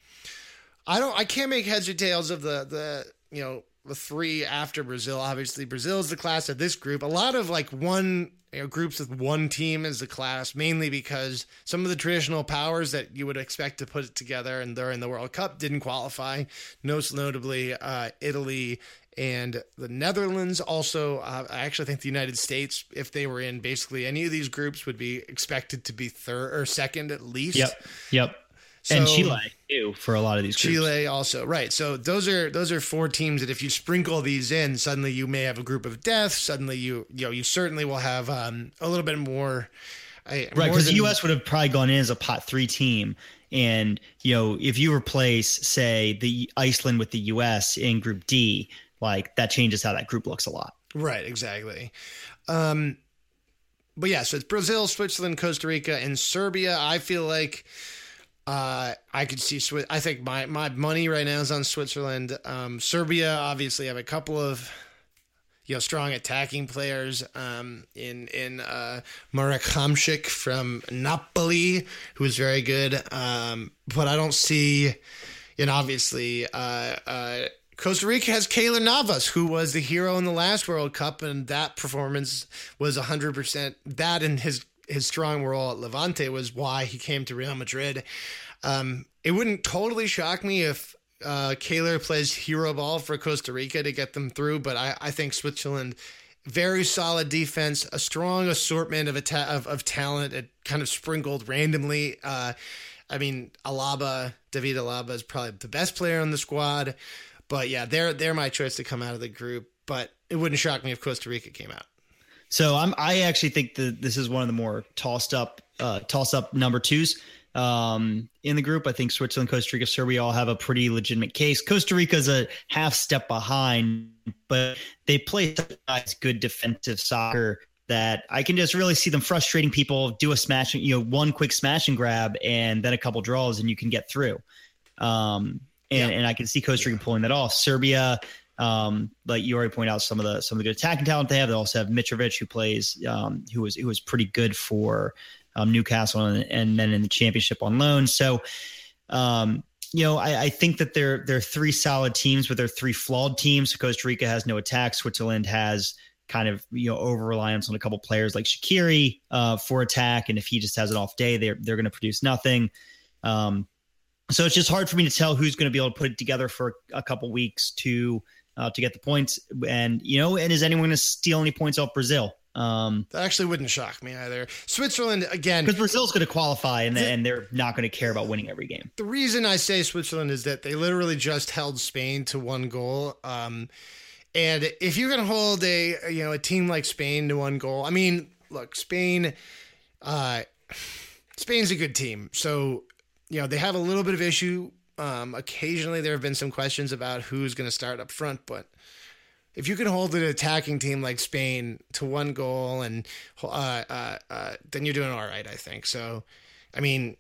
I don't. I can't make heads or tails of the the you know, the three after Brazil. Obviously, Brazil is the class of this group. A lot of like one you know, groups with one team is the class, mainly because some of the traditional powers that you would expect to put it together and they're in the World Cup didn't qualify. Most notably, uh, Italy and the Netherlands. Also, uh, I actually think the United States, if they were in basically any of these groups, would be expected to be third or second at least. Yep. Yep. So, and Chile too for a lot of these. Groups. Chile also right. So those are those are four teams that if you sprinkle these in, suddenly you may have a group of death. Suddenly you you know you certainly will have um, a little bit more. right, because the U.S. would have probably gone in as a pot three team, and you know if you replace say the Iceland with the U.S. in Group D, like that changes how that group looks a lot. Right, exactly. Um, but yeah, so it's Brazil, Switzerland, Costa Rica, and Serbia. I feel like uh, I could see Swiss. I think my my money right now is on Switzerland. Um, Serbia obviously have a couple of you know strong attacking players um, in in uh, Marek Hamšík from Napoli, who is very good. Um, but I don't see, and obviously. Uh, uh, Costa Rica has Keylor Navas, who was the hero in the last World Cup, and that performance was 100%. That and his his strong role at Levante was why he came to Real Madrid. Um, it wouldn't totally shock me if uh, Keylor plays hero ball for Costa Rica to get them through, but I, I think Switzerland very solid defense, a strong assortment of, of, of talent, it kind of sprinkled randomly. Uh, I mean, Alaba, David Alaba is probably the best player on the squad, but yeah, they're they're my choice to come out of the group. But it wouldn't shock me if Costa Rica came out. So I'm I actually think that this is one of the more tossed up uh, toss up number twos um, in the group. I think Switzerland, Costa Rica, Serbia all have a pretty legitimate case. Costa Rica is a half step behind, but they play such good defensive soccer that I can just really see them frustrating people. Do a smash, you know, one quick smash and grab, and then a couple draws, and you can get through. Um, and, yeah. and I can see Costa Rica pulling that off. Serbia, um, like you already point out some of the some of the good attacking talent they have. They also have Mitrovic who plays um, who was who was pretty good for um, Newcastle and, and, then in the championship on loan. So um, you know, I, I, think that they're they're three solid teams, but they're three flawed teams. Costa Rica has no attack. Switzerland has kind of you know over reliance on a couple players like Shaqiri uh, for attack, and if he just has an off day, they're they're going to produce nothing. Um, so it's just hard for me to tell who's going to be able to put it together for a couple weeks to uh, to get the points. And you know, and is anyone going to steal any points off Brazil? Um, that actually wouldn't shock me either. Switzerland again, because Brazil's going to qualify and, the, and they're not going to care about winning every game. The reason I say Switzerland is that they literally just held Spain to one goal. Um, and if you're going to hold a you know a team like Spain to one goal, I mean, look, Spain, uh, Spain's a good team, so you know they have a little bit of issue um, occasionally, there have been some questions about who's going to start up front, but if you can hold an attacking team like Spain to one goal, and uh, uh, uh, then you're doing all right, I think. So, I mean,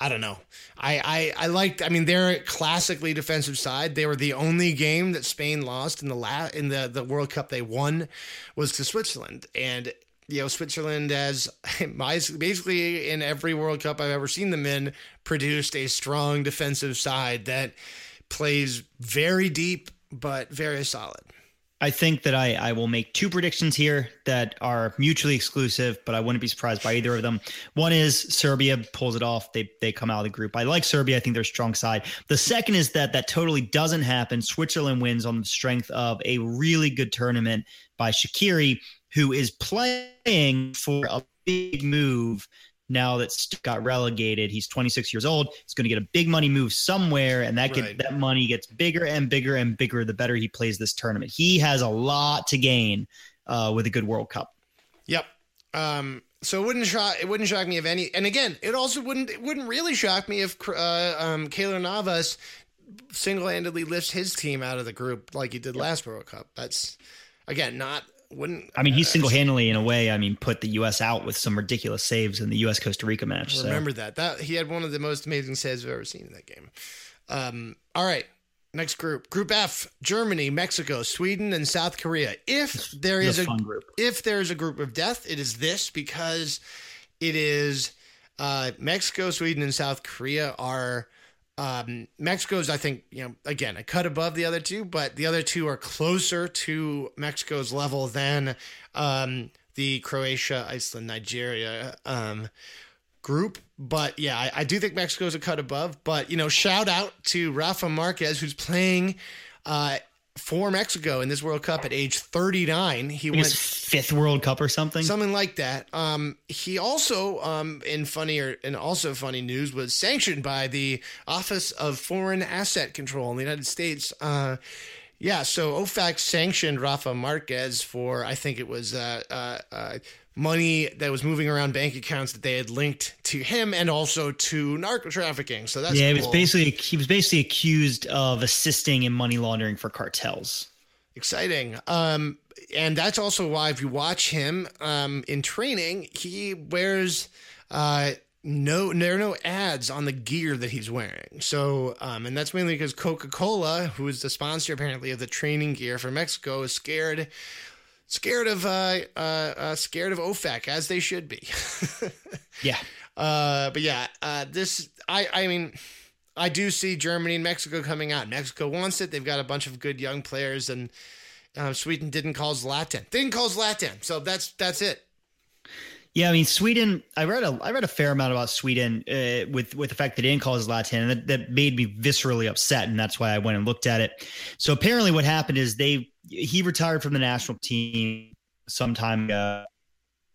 I don't know. I, I I liked. I mean, they're classically defensive side. They were the only game that Spain lost in the la- in the the World Cup they won was to Switzerland, and you know, Switzerland has basically in every World Cup I've ever seen them in produced a strong defensive side that plays very deep but very solid. I think that I, I will make two predictions here that are mutually exclusive, but I wouldn't be surprised by either of them. One is Serbia pulls it off; they they come out of the group. I like Serbia; I think they're strong side. The second is that that totally doesn't happen. Switzerland wins on the strength of a really good tournament by Shaqiri, who is playing for a big move now that got relegated. He's 26 years old. He's going to get a big money move somewhere, and that right. get, that money gets bigger and bigger and bigger the better he plays this tournament. He has a lot to gain uh, with a good World Cup. Yep. Um, so it wouldn't shock it wouldn't shock me if any. And again, it also wouldn't it wouldn't really shock me if uh, um, Keylor Navas single handedly lifts his team out of the group like he did yep. last World Cup. That's again not wouldn't. I mean, he uh, single handedly, in a way, I mean, put the U.S. out with some ridiculous saves in the U.S. Costa Rica match. Remember so. that. That he had one of the most amazing saves I've ever seen in that game. Um, all right, next group, Group F: Germany, Mexico, Sweden, and South Korea. If there is a, group. if there is a group of death, it is this because it is uh, Mexico, Sweden, and South Korea are um, Mexico's, I think, you know, again, a cut above the other two, but the other two are closer to Mexico's level than um, the Croatia, Iceland, Nigeria um, group. But yeah, I, I do think Mexico's a cut above. But you know, shout out to Rafa Marquez who's playing uh, for Mexico in this World Cup at age 39. He went His fifth World Cup or something, something like that. Um, he also, um, in funnier and also funny news, was sanctioned by the Office of Foreign Asset Control in the United States. Uh, yeah, so OFAC sanctioned Rafa Marquez for I think it was uh, uh, uh money that was moving around bank accounts that they had linked to him and also to narco trafficking. So that's yeah. Cool. It was basically he was basically accused of assisting in money laundering for cartels. Exciting. Um, and that's also why if you watch him um, in training, he wears uh, no there are no ads on the gear that he's wearing. So um, and that's mainly because Coca Cola, who is the sponsor apparently of the training gear for Mexico, is scared scared of uh, uh, uh, scared of OFAC as they should be. yeah. Uh, but yeah, uh, this I I mean. I do see Germany and Mexico coming out. Mexico wants it. They've got a bunch of good young players, and uh, Sweden didn't call Zlatan. Didn't call Zlatan, so that's that's it. Yeah, I mean Sweden. I read a I read a fair amount about Sweden uh, with with the fact that they didn't call Zlatan, and that, that made me viscerally upset, and that's why I went and looked at it. So apparently, what happened is they he retired from the national team sometime ago,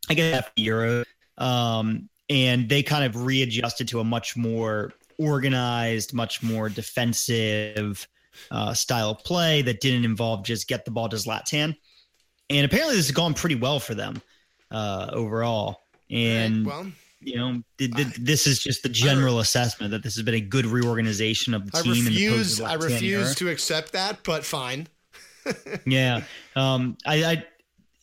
I guess after Euro, um, and they kind of readjusted to a much more organized, much more defensive uh, style of play that didn't involve just get the ball to Zlatan. And apparently, this has gone pretty well for them uh, overall. And well, you know, th- th- this is just the general I, assessment that this has been a good reorganization of the team. I team. Refuse, I refuse to accept that, but fine. Yeah, um, I, I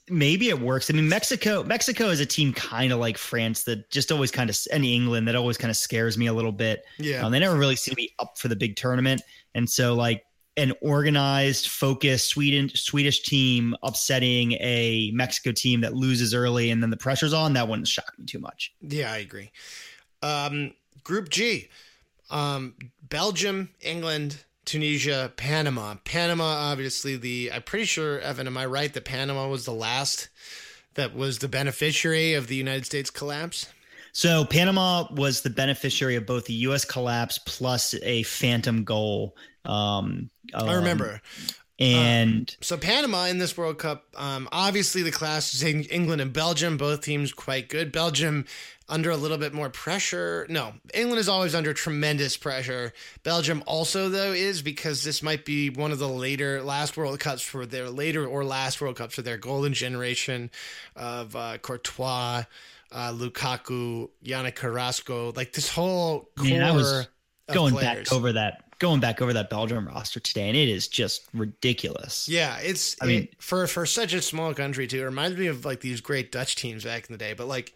maybe it works. I mean, Mexico, Mexico is a team kind of like France that just always kind of, and England that always kind of scares me a little bit. Yeah, um, they never really seem to be up for the big tournament, and so like an organized, focused Sweden Swedish team upsetting a Mexico team that loses early and then the pressure's on, that wouldn't shock me too much. Yeah, I agree. Um, group G, um, Belgium, England, Tunisia, Panama. Panama, obviously, the I'm pretty sure, Evan, am I right that Panama was the last that was the beneficiary of the United States collapse? So Panama was the beneficiary of both the U.S. collapse plus a phantom goal. Um, um, I remember. And uh, so Panama in this World Cup, um, obviously the class is England and Belgium, both teams quite good. Belgium under a little bit more pressure. No, England is always under tremendous pressure. Belgium also though is because this might be one of the later last World Cups for their later or last World Cups for their golden generation of uh, Courtois, uh, Lukaku, Yannick Carrasco, like this whole core. Man, I was going players. back over that going back over that Belgium roster today, and it is just ridiculous. Yeah, it's. I mean, for for such a small country too, it reminds me of like these great Dutch teams back in the day. But like,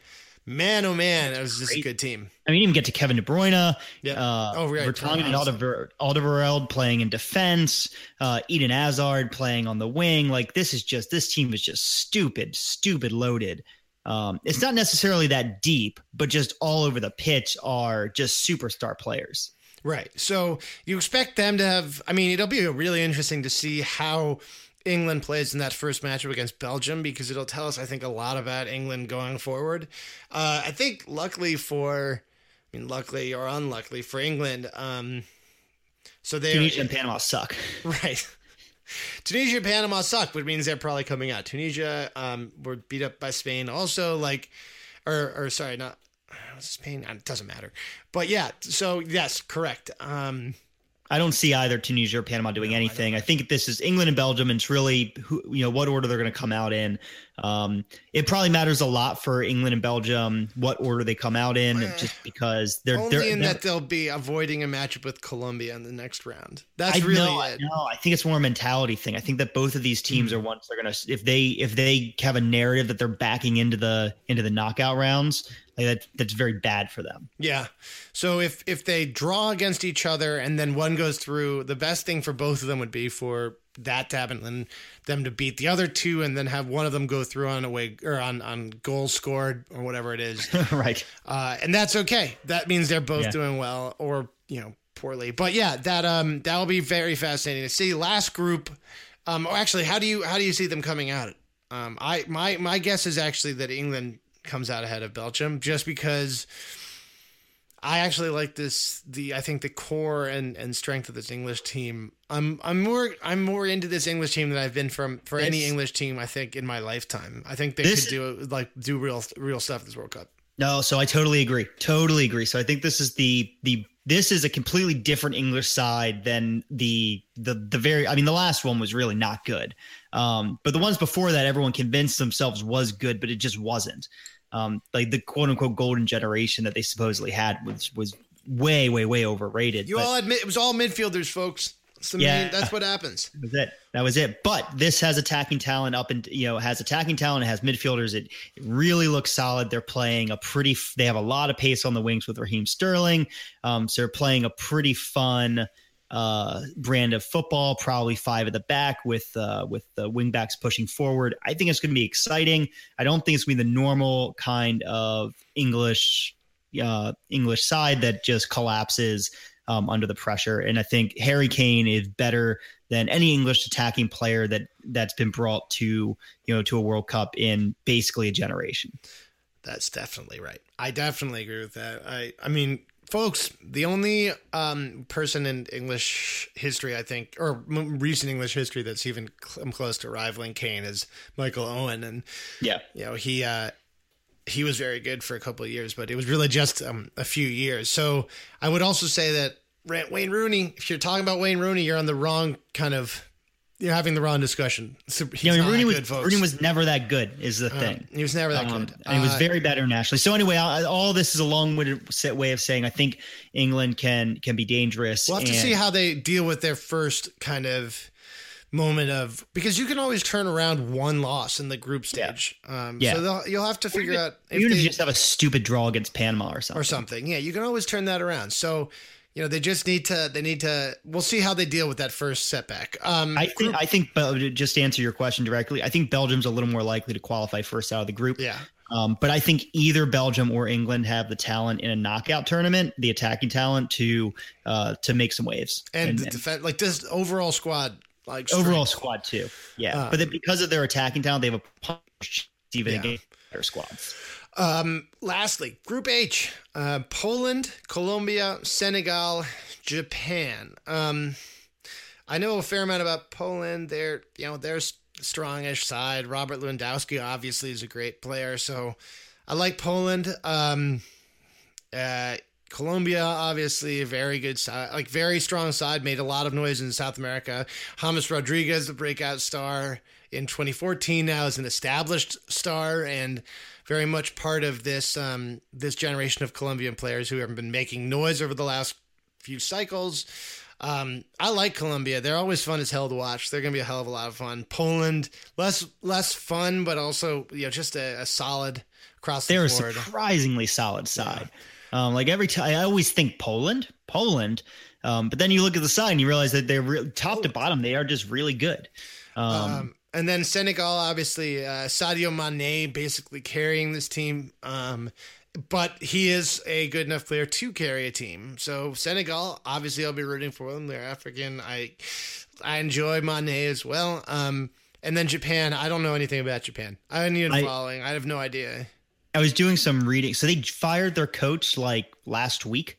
man, oh man, it was just great. a good team. I mean, even get to Kevin De Bruyne, yeah. Uh, oh, right, Vertonghen and Alder- Alderweireld playing in defense, uh, Eden Hazard playing on the wing. Like this is just this team is just stupid, stupid loaded. Um, it's not necessarily that deep, but just all over the pitch are just superstar players. Right. So you expect them to have, I mean, it'll be really interesting to see how England plays in that first matchup against Belgium because it'll tell us, I think, a lot about England going forward. Uh, I think, luckily for, I mean, luckily or unluckily for England, um, so they Tunisia and Panama suck. Right. Tunisia and Panama suck, which means they're probably coming out. Tunisia um, were beat up by Spain also, like, or, or sorry, not Spain. It doesn't matter. But yeah, so yes, correct. Um, I don't see either Tunisia or Panama doing no, anything. I, I, think this is England and Belgium, and it's really who, you know what order they're going to come out in. Um, it probably matters a lot for England and Belgium what order they come out in, just because they're only they're, in they're, that they'll be avoiding a matchup with Colombia in the next round. That's I really know, it. No, I think it's more a mentality thing. I think that both of these teams mm-hmm. are ones they're going to if they if they have a narrative that they're backing into the into the knockout rounds, like that, that's very bad for them. Yeah. So if if they draw against each other and then one goes through, the best thing for both of them would be for that to happen and them to beat the other two and then have one of them go through on away or on on goals scored or whatever it is. right. Uh, and that's okay. That means they're both yeah. doing well or you know poorly. But yeah, that um that will be very fascinating to see. Last group. Um, or actually, how do you how do you see them coming out? Um, I my my guess is actually that England comes out ahead of Belgium just because I actually like this the I think the core and, and strength of this English team. I'm I'm more I'm more into this English team than I've been from for this, any English team I think in my lifetime. I think they this, could do like do real real stuff this World Cup. No, so I totally agree. Totally agree. So I think this is the the this is a completely different English side than the the the very I mean the last one was really not good. Um, but the ones before that everyone convinced themselves was good, but it just wasn't um, like the quote unquote golden generation that they supposedly had was was way way way overrated. You but, all admit it was all midfielders, folks. yeah, main, that's what happens. That was it. That was it. But this has attacking talent up and you know has attacking talent. It has midfielders. It, it really looks solid. They're playing a pretty. They have a lot of pace on the wings with Raheem Sterling. Um, so they're playing a pretty fun uh, brand of football, probably five at the back with uh, with the wingbacks pushing forward. I think it's going to be exciting. I don't think it's going to be the normal kind of English uh, English side that just collapses um, under the pressure. And I think Harry Kane is better than any English attacking player that that's been brought to you know to a World Cup in basically a generation. That's definitely right. I definitely agree with that. I I mean folks, the only um, person in English history, I think, or recent English history that's even cl- close to rivaling Kane is Michael Owen, and yeah, you know he uh, he was very good for a couple of years, but it was really just um, a few years. So I would also say that Wayne Rooney, if you're talking about Wayne Rooney, you're on the wrong kind of you're having the wrong discussion. He's yeah, Rooney was good, Rooney was never that good. Is the uh, thing. He was never that um, good, and he was uh, very bad internationally. So anyway, I, all this is a long-winded way of saying I think England can can be dangerous. We'll have and, to see how they deal with their first kind of moment of because you can always turn around one loss in the group stage. Yeah. Um, yeah. So you'll have to figure out if even they, if you just have a stupid draw against Panama or something or something. Yeah, you can always turn that around. So you know they just need to they need to we'll see how they deal with that first setback um i think i think just to answer your question directly i think belgium's a little more likely to qualify first out of the group yeah um, but I think either Belgium or England have the talent in a knockout tournament, the attacking talent to uh, to make some waves. And, and, the defense, like this overall squad, like overall squad too. Yeah, uh, but because of their attacking talent, they have a punch even yeah. against better squads. Um, lastly, Group H: uh, Poland, Colombia, Senegal, Japan. Um, I know a fair amount about Poland. They're you know they're strongish side. Robert Lewandowski obviously is a great player, so I like Poland. Um, uh, Colombia, obviously, a very good side, like very strong side, made a lot of noise in South America. James Rodriguez, the breakout star in 2014, now is an established star and very much part of this um, this generation of Colombian players who have been making noise over the last few cycles. Um, I like Colombia. They're always fun as hell to watch. They're going to be a hell of a lot of fun. Poland, less less fun, but also you know just a, a solid across the They're board. a surprisingly solid side. Yeah. Um, like every time, I always think Poland, Poland, um, but then you look at the side and you realize that they're re- top to bottom. They are just really good. Um, um and then Senegal, obviously, uh, Sadio Mane basically carrying this team. Um, but he is a good enough player to carry a team. So Senegal, obviously, I'll be rooting for them. They're African. I I enjoy Mane as well. Um, and then Japan, I don't know anything about Japan. I haven't even I, following. I have no idea. I was doing some reading. So they fired their coach like last week.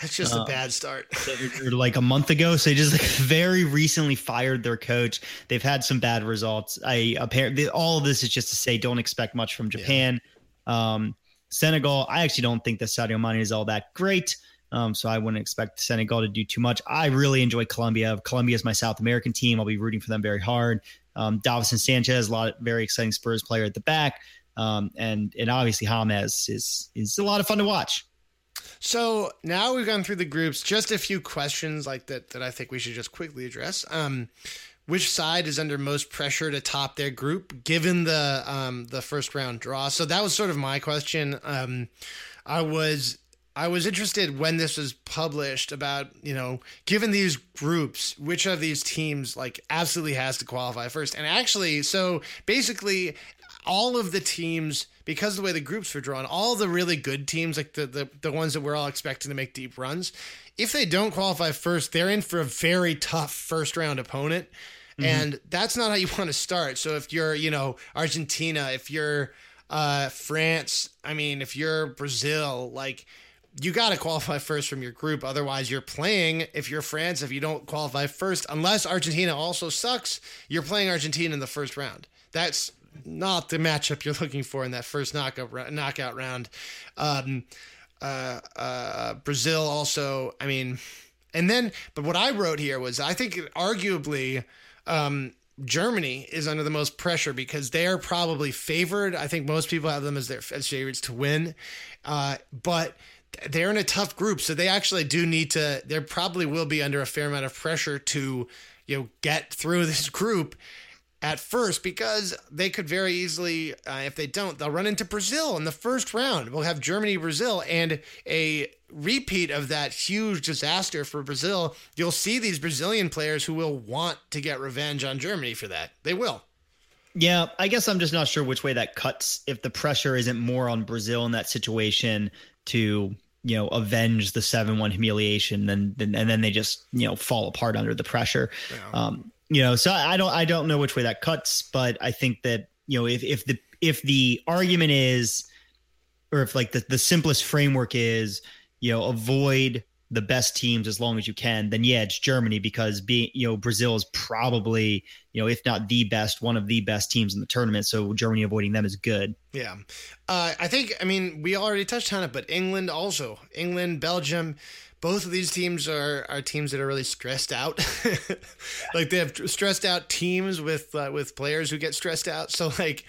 That's just uh, a bad start. like a month ago, so they just like very recently fired their coach. They've had some bad results. I apparently all of this is just to say don't expect much from Japan. Yeah. Um, Senegal, I actually don't think that Sadio Mane is all that great. Um, so I wouldn't expect Senegal to do too much. I really enjoy Colombia. Colombia is my South American team. I'll be rooting for them very hard. Um, Davinson Sanchez, a lot of very exciting Spurs player at the back. Um, and and obviously James is is a lot of fun to watch. So now we've gone through the groups. Just a few questions like that that I think we should just quickly address. Um, which side is under most pressure to top their group given the um, the first round draw? So that was sort of my question. Um, I was I was interested when this was published about, you know, given these groups, which of these teams like absolutely has to qualify first. And actually, so basically all of the teams because of the way the groups were drawn, all the really good teams, like the, the, the ones that we're all expecting to make deep runs, if they don't qualify first, they're in for a very tough first round opponent. Mm-hmm. And that's not how you want to start. So if you're, you know, Argentina, if you're uh, France, I mean, if you're Brazil, like you got to qualify first from your group. Otherwise, you're playing, if you're France, if you don't qualify first, unless Argentina also sucks, you're playing Argentina in the first round. That's not the matchup you're looking for in that first knockout knockout round. Um, uh, uh, Brazil also, I mean, and then, but what I wrote here was I think arguably um, Germany is under the most pressure because they are probably favored. I think most people have them as their as favorites to win, uh, but they're in a tough group, so they actually do need to. They probably will be under a fair amount of pressure to, you know, get through this group at first because they could very easily, uh, if they don't, they'll run into Brazil in the first round. We'll have Germany, Brazil, and a repeat of that huge disaster for Brazil. You'll see these Brazilian players who will want to get revenge on Germany for that. They will. Yeah, I guess I'm just not sure which way that cuts. If the pressure isn't more on Brazil in that situation to you know avenge the seven one humiliation, then, then and then they just you know fall apart under the pressure. Yeah. Um, you know, so I don't I don't know which way that cuts, but I think that you know if if the if the argument is, or if like the the simplest framework is, you know, avoid the best teams as long as you can, then yeah, it's Germany because being you know Brazil is probably you know if not the best, one of the best teams in the tournament. So Germany avoiding them is good. Yeah, uh, I think I mean we already touched on it, but England also England, Belgium both of these teams are are teams that are really stressed out. like they have stressed out teams with uh, with players who get stressed out. So like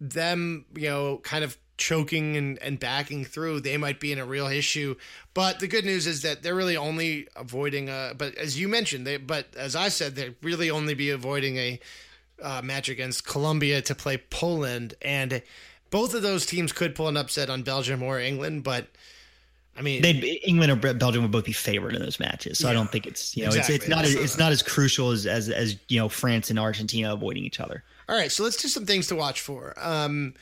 them, you know, kind of choking and, and backing through, they might be in a real issue. But the good news is that they're really only avoiding a. But as you mentioned, they but as I said, they really only be avoiding a uh, match against Colombia to play Poland, and both of those teams could pull an upset on Belgium or England, but I mean, they England or Belgium would both be favored in those matches, so yeah, I don't think it's you know exactly. it's, it's not as, it's not as crucial as, as as you know France and Argentina avoiding each other. All right, so let's do some things to watch for. Um,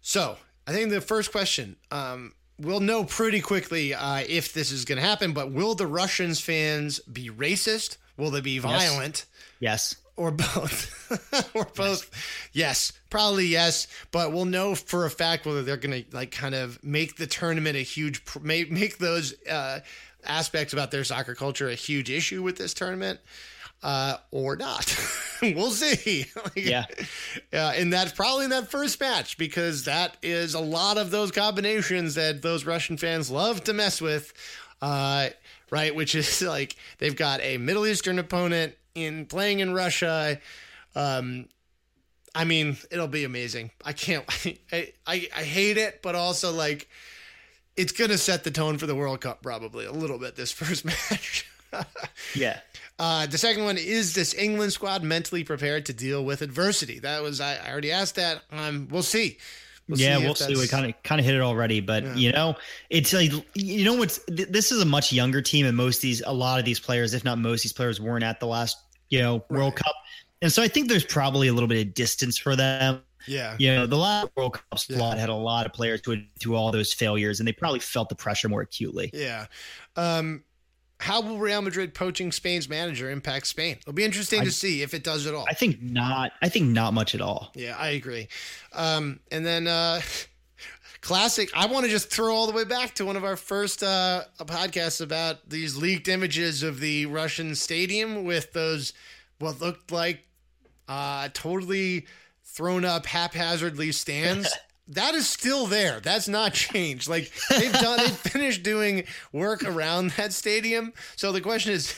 so I think the first question, um, we'll know pretty quickly uh, if this is going to happen, but will the Russians fans be racist? Will they be violent? Yes. yes or both. Or both. Yes. Probably yes but we'll know for a fact whether they're gonna like kind of make the tournament a huge make, make those uh, aspects about their soccer culture a huge issue with this tournament uh, or not. We'll see. Yeah. Uh, and that's probably in that first match because that is a lot of those combinations that those russian fans love to mess with uh, right? Which is like they've got a middle eastern opponent in playing in Russia. Um, I mean, it'll be amazing. I can't. I, I I hate it, but also like it's gonna set the tone for the World Cup probably a little bit. This first match. yeah. Uh, the second one is this England squad mentally prepared to deal with adversity. That was I, I already asked that. Um, we'll see. We'll yeah, see we'll see. We kind of kind of hit it already, but yeah. you know, it's like you know what's this is a much younger team, and most of these, a lot of these players, if not most of these players, weren't at the last you know World Cup, and so I think there's probably a little bit of distance for them. Yeah, you know, the last World Cup squad yeah. had a lot of players who through all those failures, and they probably felt the pressure more acutely. Yeah. Um, how will Real Madrid poaching Spain's manager impact Spain? It'll be interesting I, to see if it does at all. I think not. I think not much at all. Yeah, I agree. Um, and then uh, classic. I want to just throw all the way back to one of our first uh, podcasts about these leaked images of the Russian stadium with those what looked like uh, totally thrown up haphazardly stands. That is still there. That's not changed. Like they've done, they've finished doing work around that stadium. So the question is,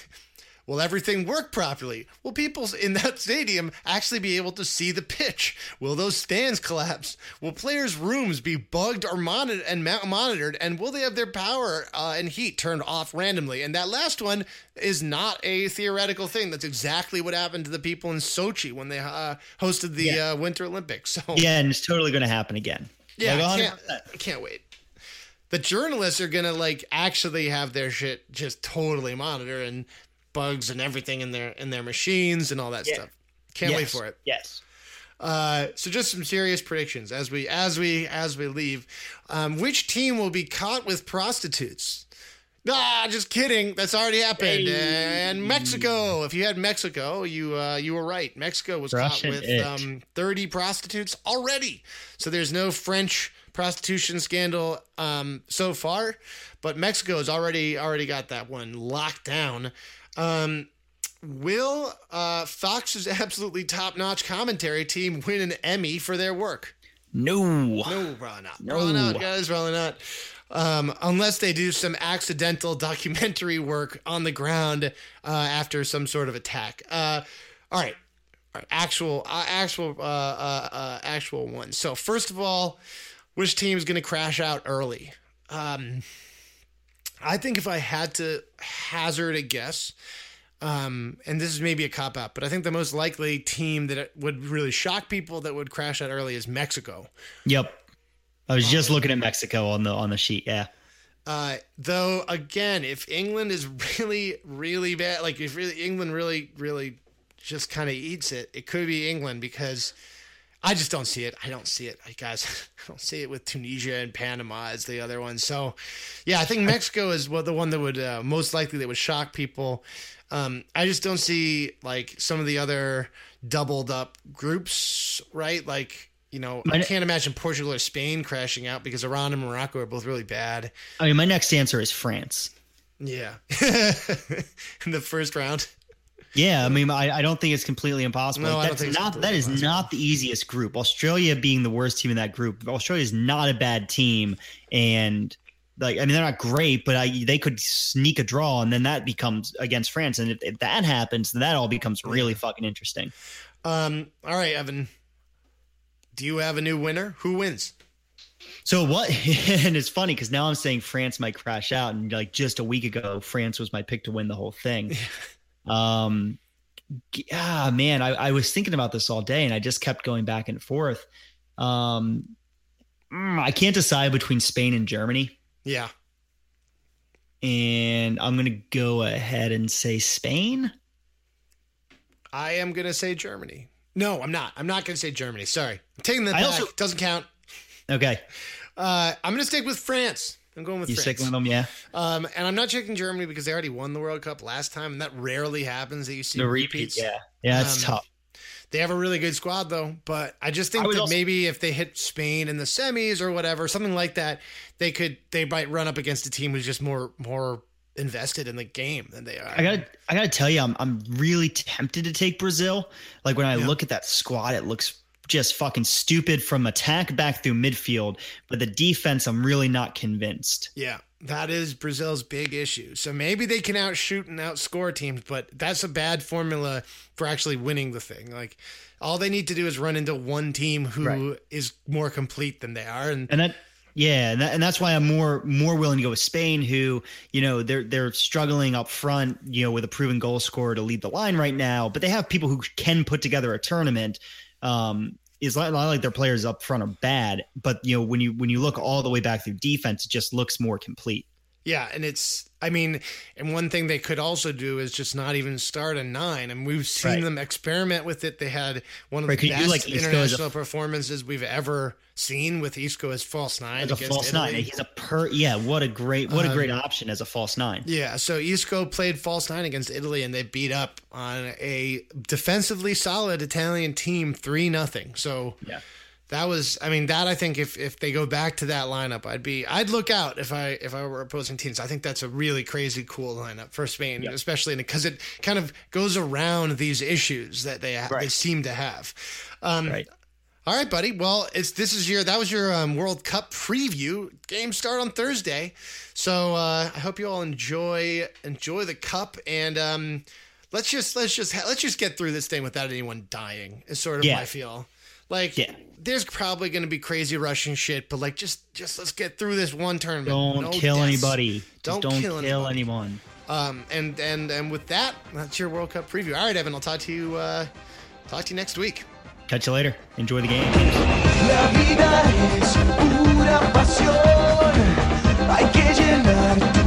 Will everything work properly? Will people in that stadium actually be able to see the pitch? Will those stands collapse? Will players' rooms be bugged or monitored and monitored? And will they have their power uh, and heat turned off randomly? And that last one is not a theoretical thing. That's exactly what happened to the people in Sochi when they uh, hosted the yeah. uh, Winter Olympics. So yeah, and it's totally going to happen again. Yeah, like I, can't, I can't wait the journalists are gonna like actually have their shit just totally monitored and bugs and everything in their in their machines and all that yeah. stuff. Can't yes. wait for it. Yes. Uh, so just some serious predictions as we as we as we leave. Um, which team will be caught with prostitutes? Ah, just kidding. That's already happened. Hey. And Mexico. If you had Mexico, you uh, you were right. Mexico was Russian caught with um, 30 prostitutes already. So there's no French prostitution scandal um, so far, but Mexico has already already got that one locked down. Um, will uh, Fox's absolutely top notch commentary team win an Emmy for their work? No. No, probably not. No. Probably not, guys. Probably not. Um, unless they do some accidental documentary work on the ground uh, after some sort of attack. Uh, all right. All right. Actual, uh, actual, uh, uh, uh, actual ones. So first of all, which team is going to crash out early? Um, I think if I had to hazard a guess, um, and this is maybe a cop out, but I think the most likely team that would really shock people that would crash out early is Mexico. Yep, I was just looking at Mexico on the on the sheet. Yeah. Uh, though again, if England is really really bad, like if really England really really just kind of eats it, it could be England because I just don't see it. I don't see it, I guys. I don't see it with Tunisia and Panama as the other ones. So, yeah, I think Mexico is what the one that would uh, most likely that would shock people. Um, I just don't see like some of the other doubled up groups, right? Like, you know, I can't imagine Portugal or Spain crashing out because Iran and Morocco are both really bad. I mean, my next answer is France. Yeah. In the first round. Yeah, I mean, I, I don't think it's completely impossible. No, That's not that is impossible. not the easiest group. Australia being the worst team in that group. Australia is not a bad team, and like I mean they're not great, but I, they could sneak a draw, and then that becomes against France, and if, if that happens, then that all becomes really fucking interesting. Um. All right, Evan. Do you have a new winner? Who wins? So what? and it's funny because now I'm saying France might crash out, and like just a week ago, France was my pick to win the whole thing. um, ah, man, I, I was thinking about this all day, and I just kept going back and forth. Um, mm, I can't decide between Spain and Germany. Yeah. And I'm going to go ahead and say Spain. I am going to say Germany. No, I'm not. I'm not going to say Germany. Sorry. I'm taking that I back. Also, Doesn't count. Okay. Uh, I'm going to stick with France. I'm going with you France. sticking with them, yeah. Um, and I'm not checking Germany because they already won the World Cup last time, and that rarely happens that you see the repeats. Repeat, yeah, yeah, it's um, tough. They have a really good squad though, but I just think I that also- maybe if they hit Spain in the semis or whatever, something like that, they could they might run up against a team who's just more more invested in the game than they are. I got I got to tell you I'm I'm really tempted to take Brazil. Like when I yeah. look at that squad it looks just fucking stupid from attack back through midfield, but the defense I'm really not convinced. Yeah. That is Brazil's big issue. So maybe they can outshoot and outscore teams, but that's a bad formula for actually winning the thing. Like all they need to do is run into one team who right. is more complete than they are, and and that yeah, and, that, and that's why I'm more more willing to go with Spain, who you know they're they're struggling up front, you know, with a proven goal scorer to lead the line right now, but they have people who can put together a tournament. Um, is not like their players up front are bad, but you know when you when you look all the way back through defense, it just looks more complete. Yeah, and it's I mean, and one thing they could also do is just not even start a nine. And we've seen right. them experiment with it. They had one of right, the best like international a, performances we've ever seen with Isco as false nine. As a false Italy. nine. He's a per yeah, what a great what a great um, option as a false nine. Yeah. So Isco played false nine against Italy and they beat up on a defensively solid Italian team three nothing. So yeah that was i mean that i think if if they go back to that lineup i'd be i'd look out if i if i were opposing teams i think that's a really crazy cool lineup for spain yep. especially because it kind of goes around these issues that they right. they seem to have um, right. all right buddy well it's this is your that was your um, world cup preview games start on thursday so uh, i hope you all enjoy enjoy the cup and um, let's just let's just let's just get through this thing without anyone dying is sort of yeah. my feel like, yeah. there's probably going to be crazy Russian shit, but like, just just let's get through this one tournament. Don't no kill deaths. anybody. Don't, don't kill, kill anyone. Um, and and and with that, that's your World Cup preview. All right, Evan, I'll talk to you. Uh, talk to you next week. Catch you later. Enjoy the game. Hay que llenar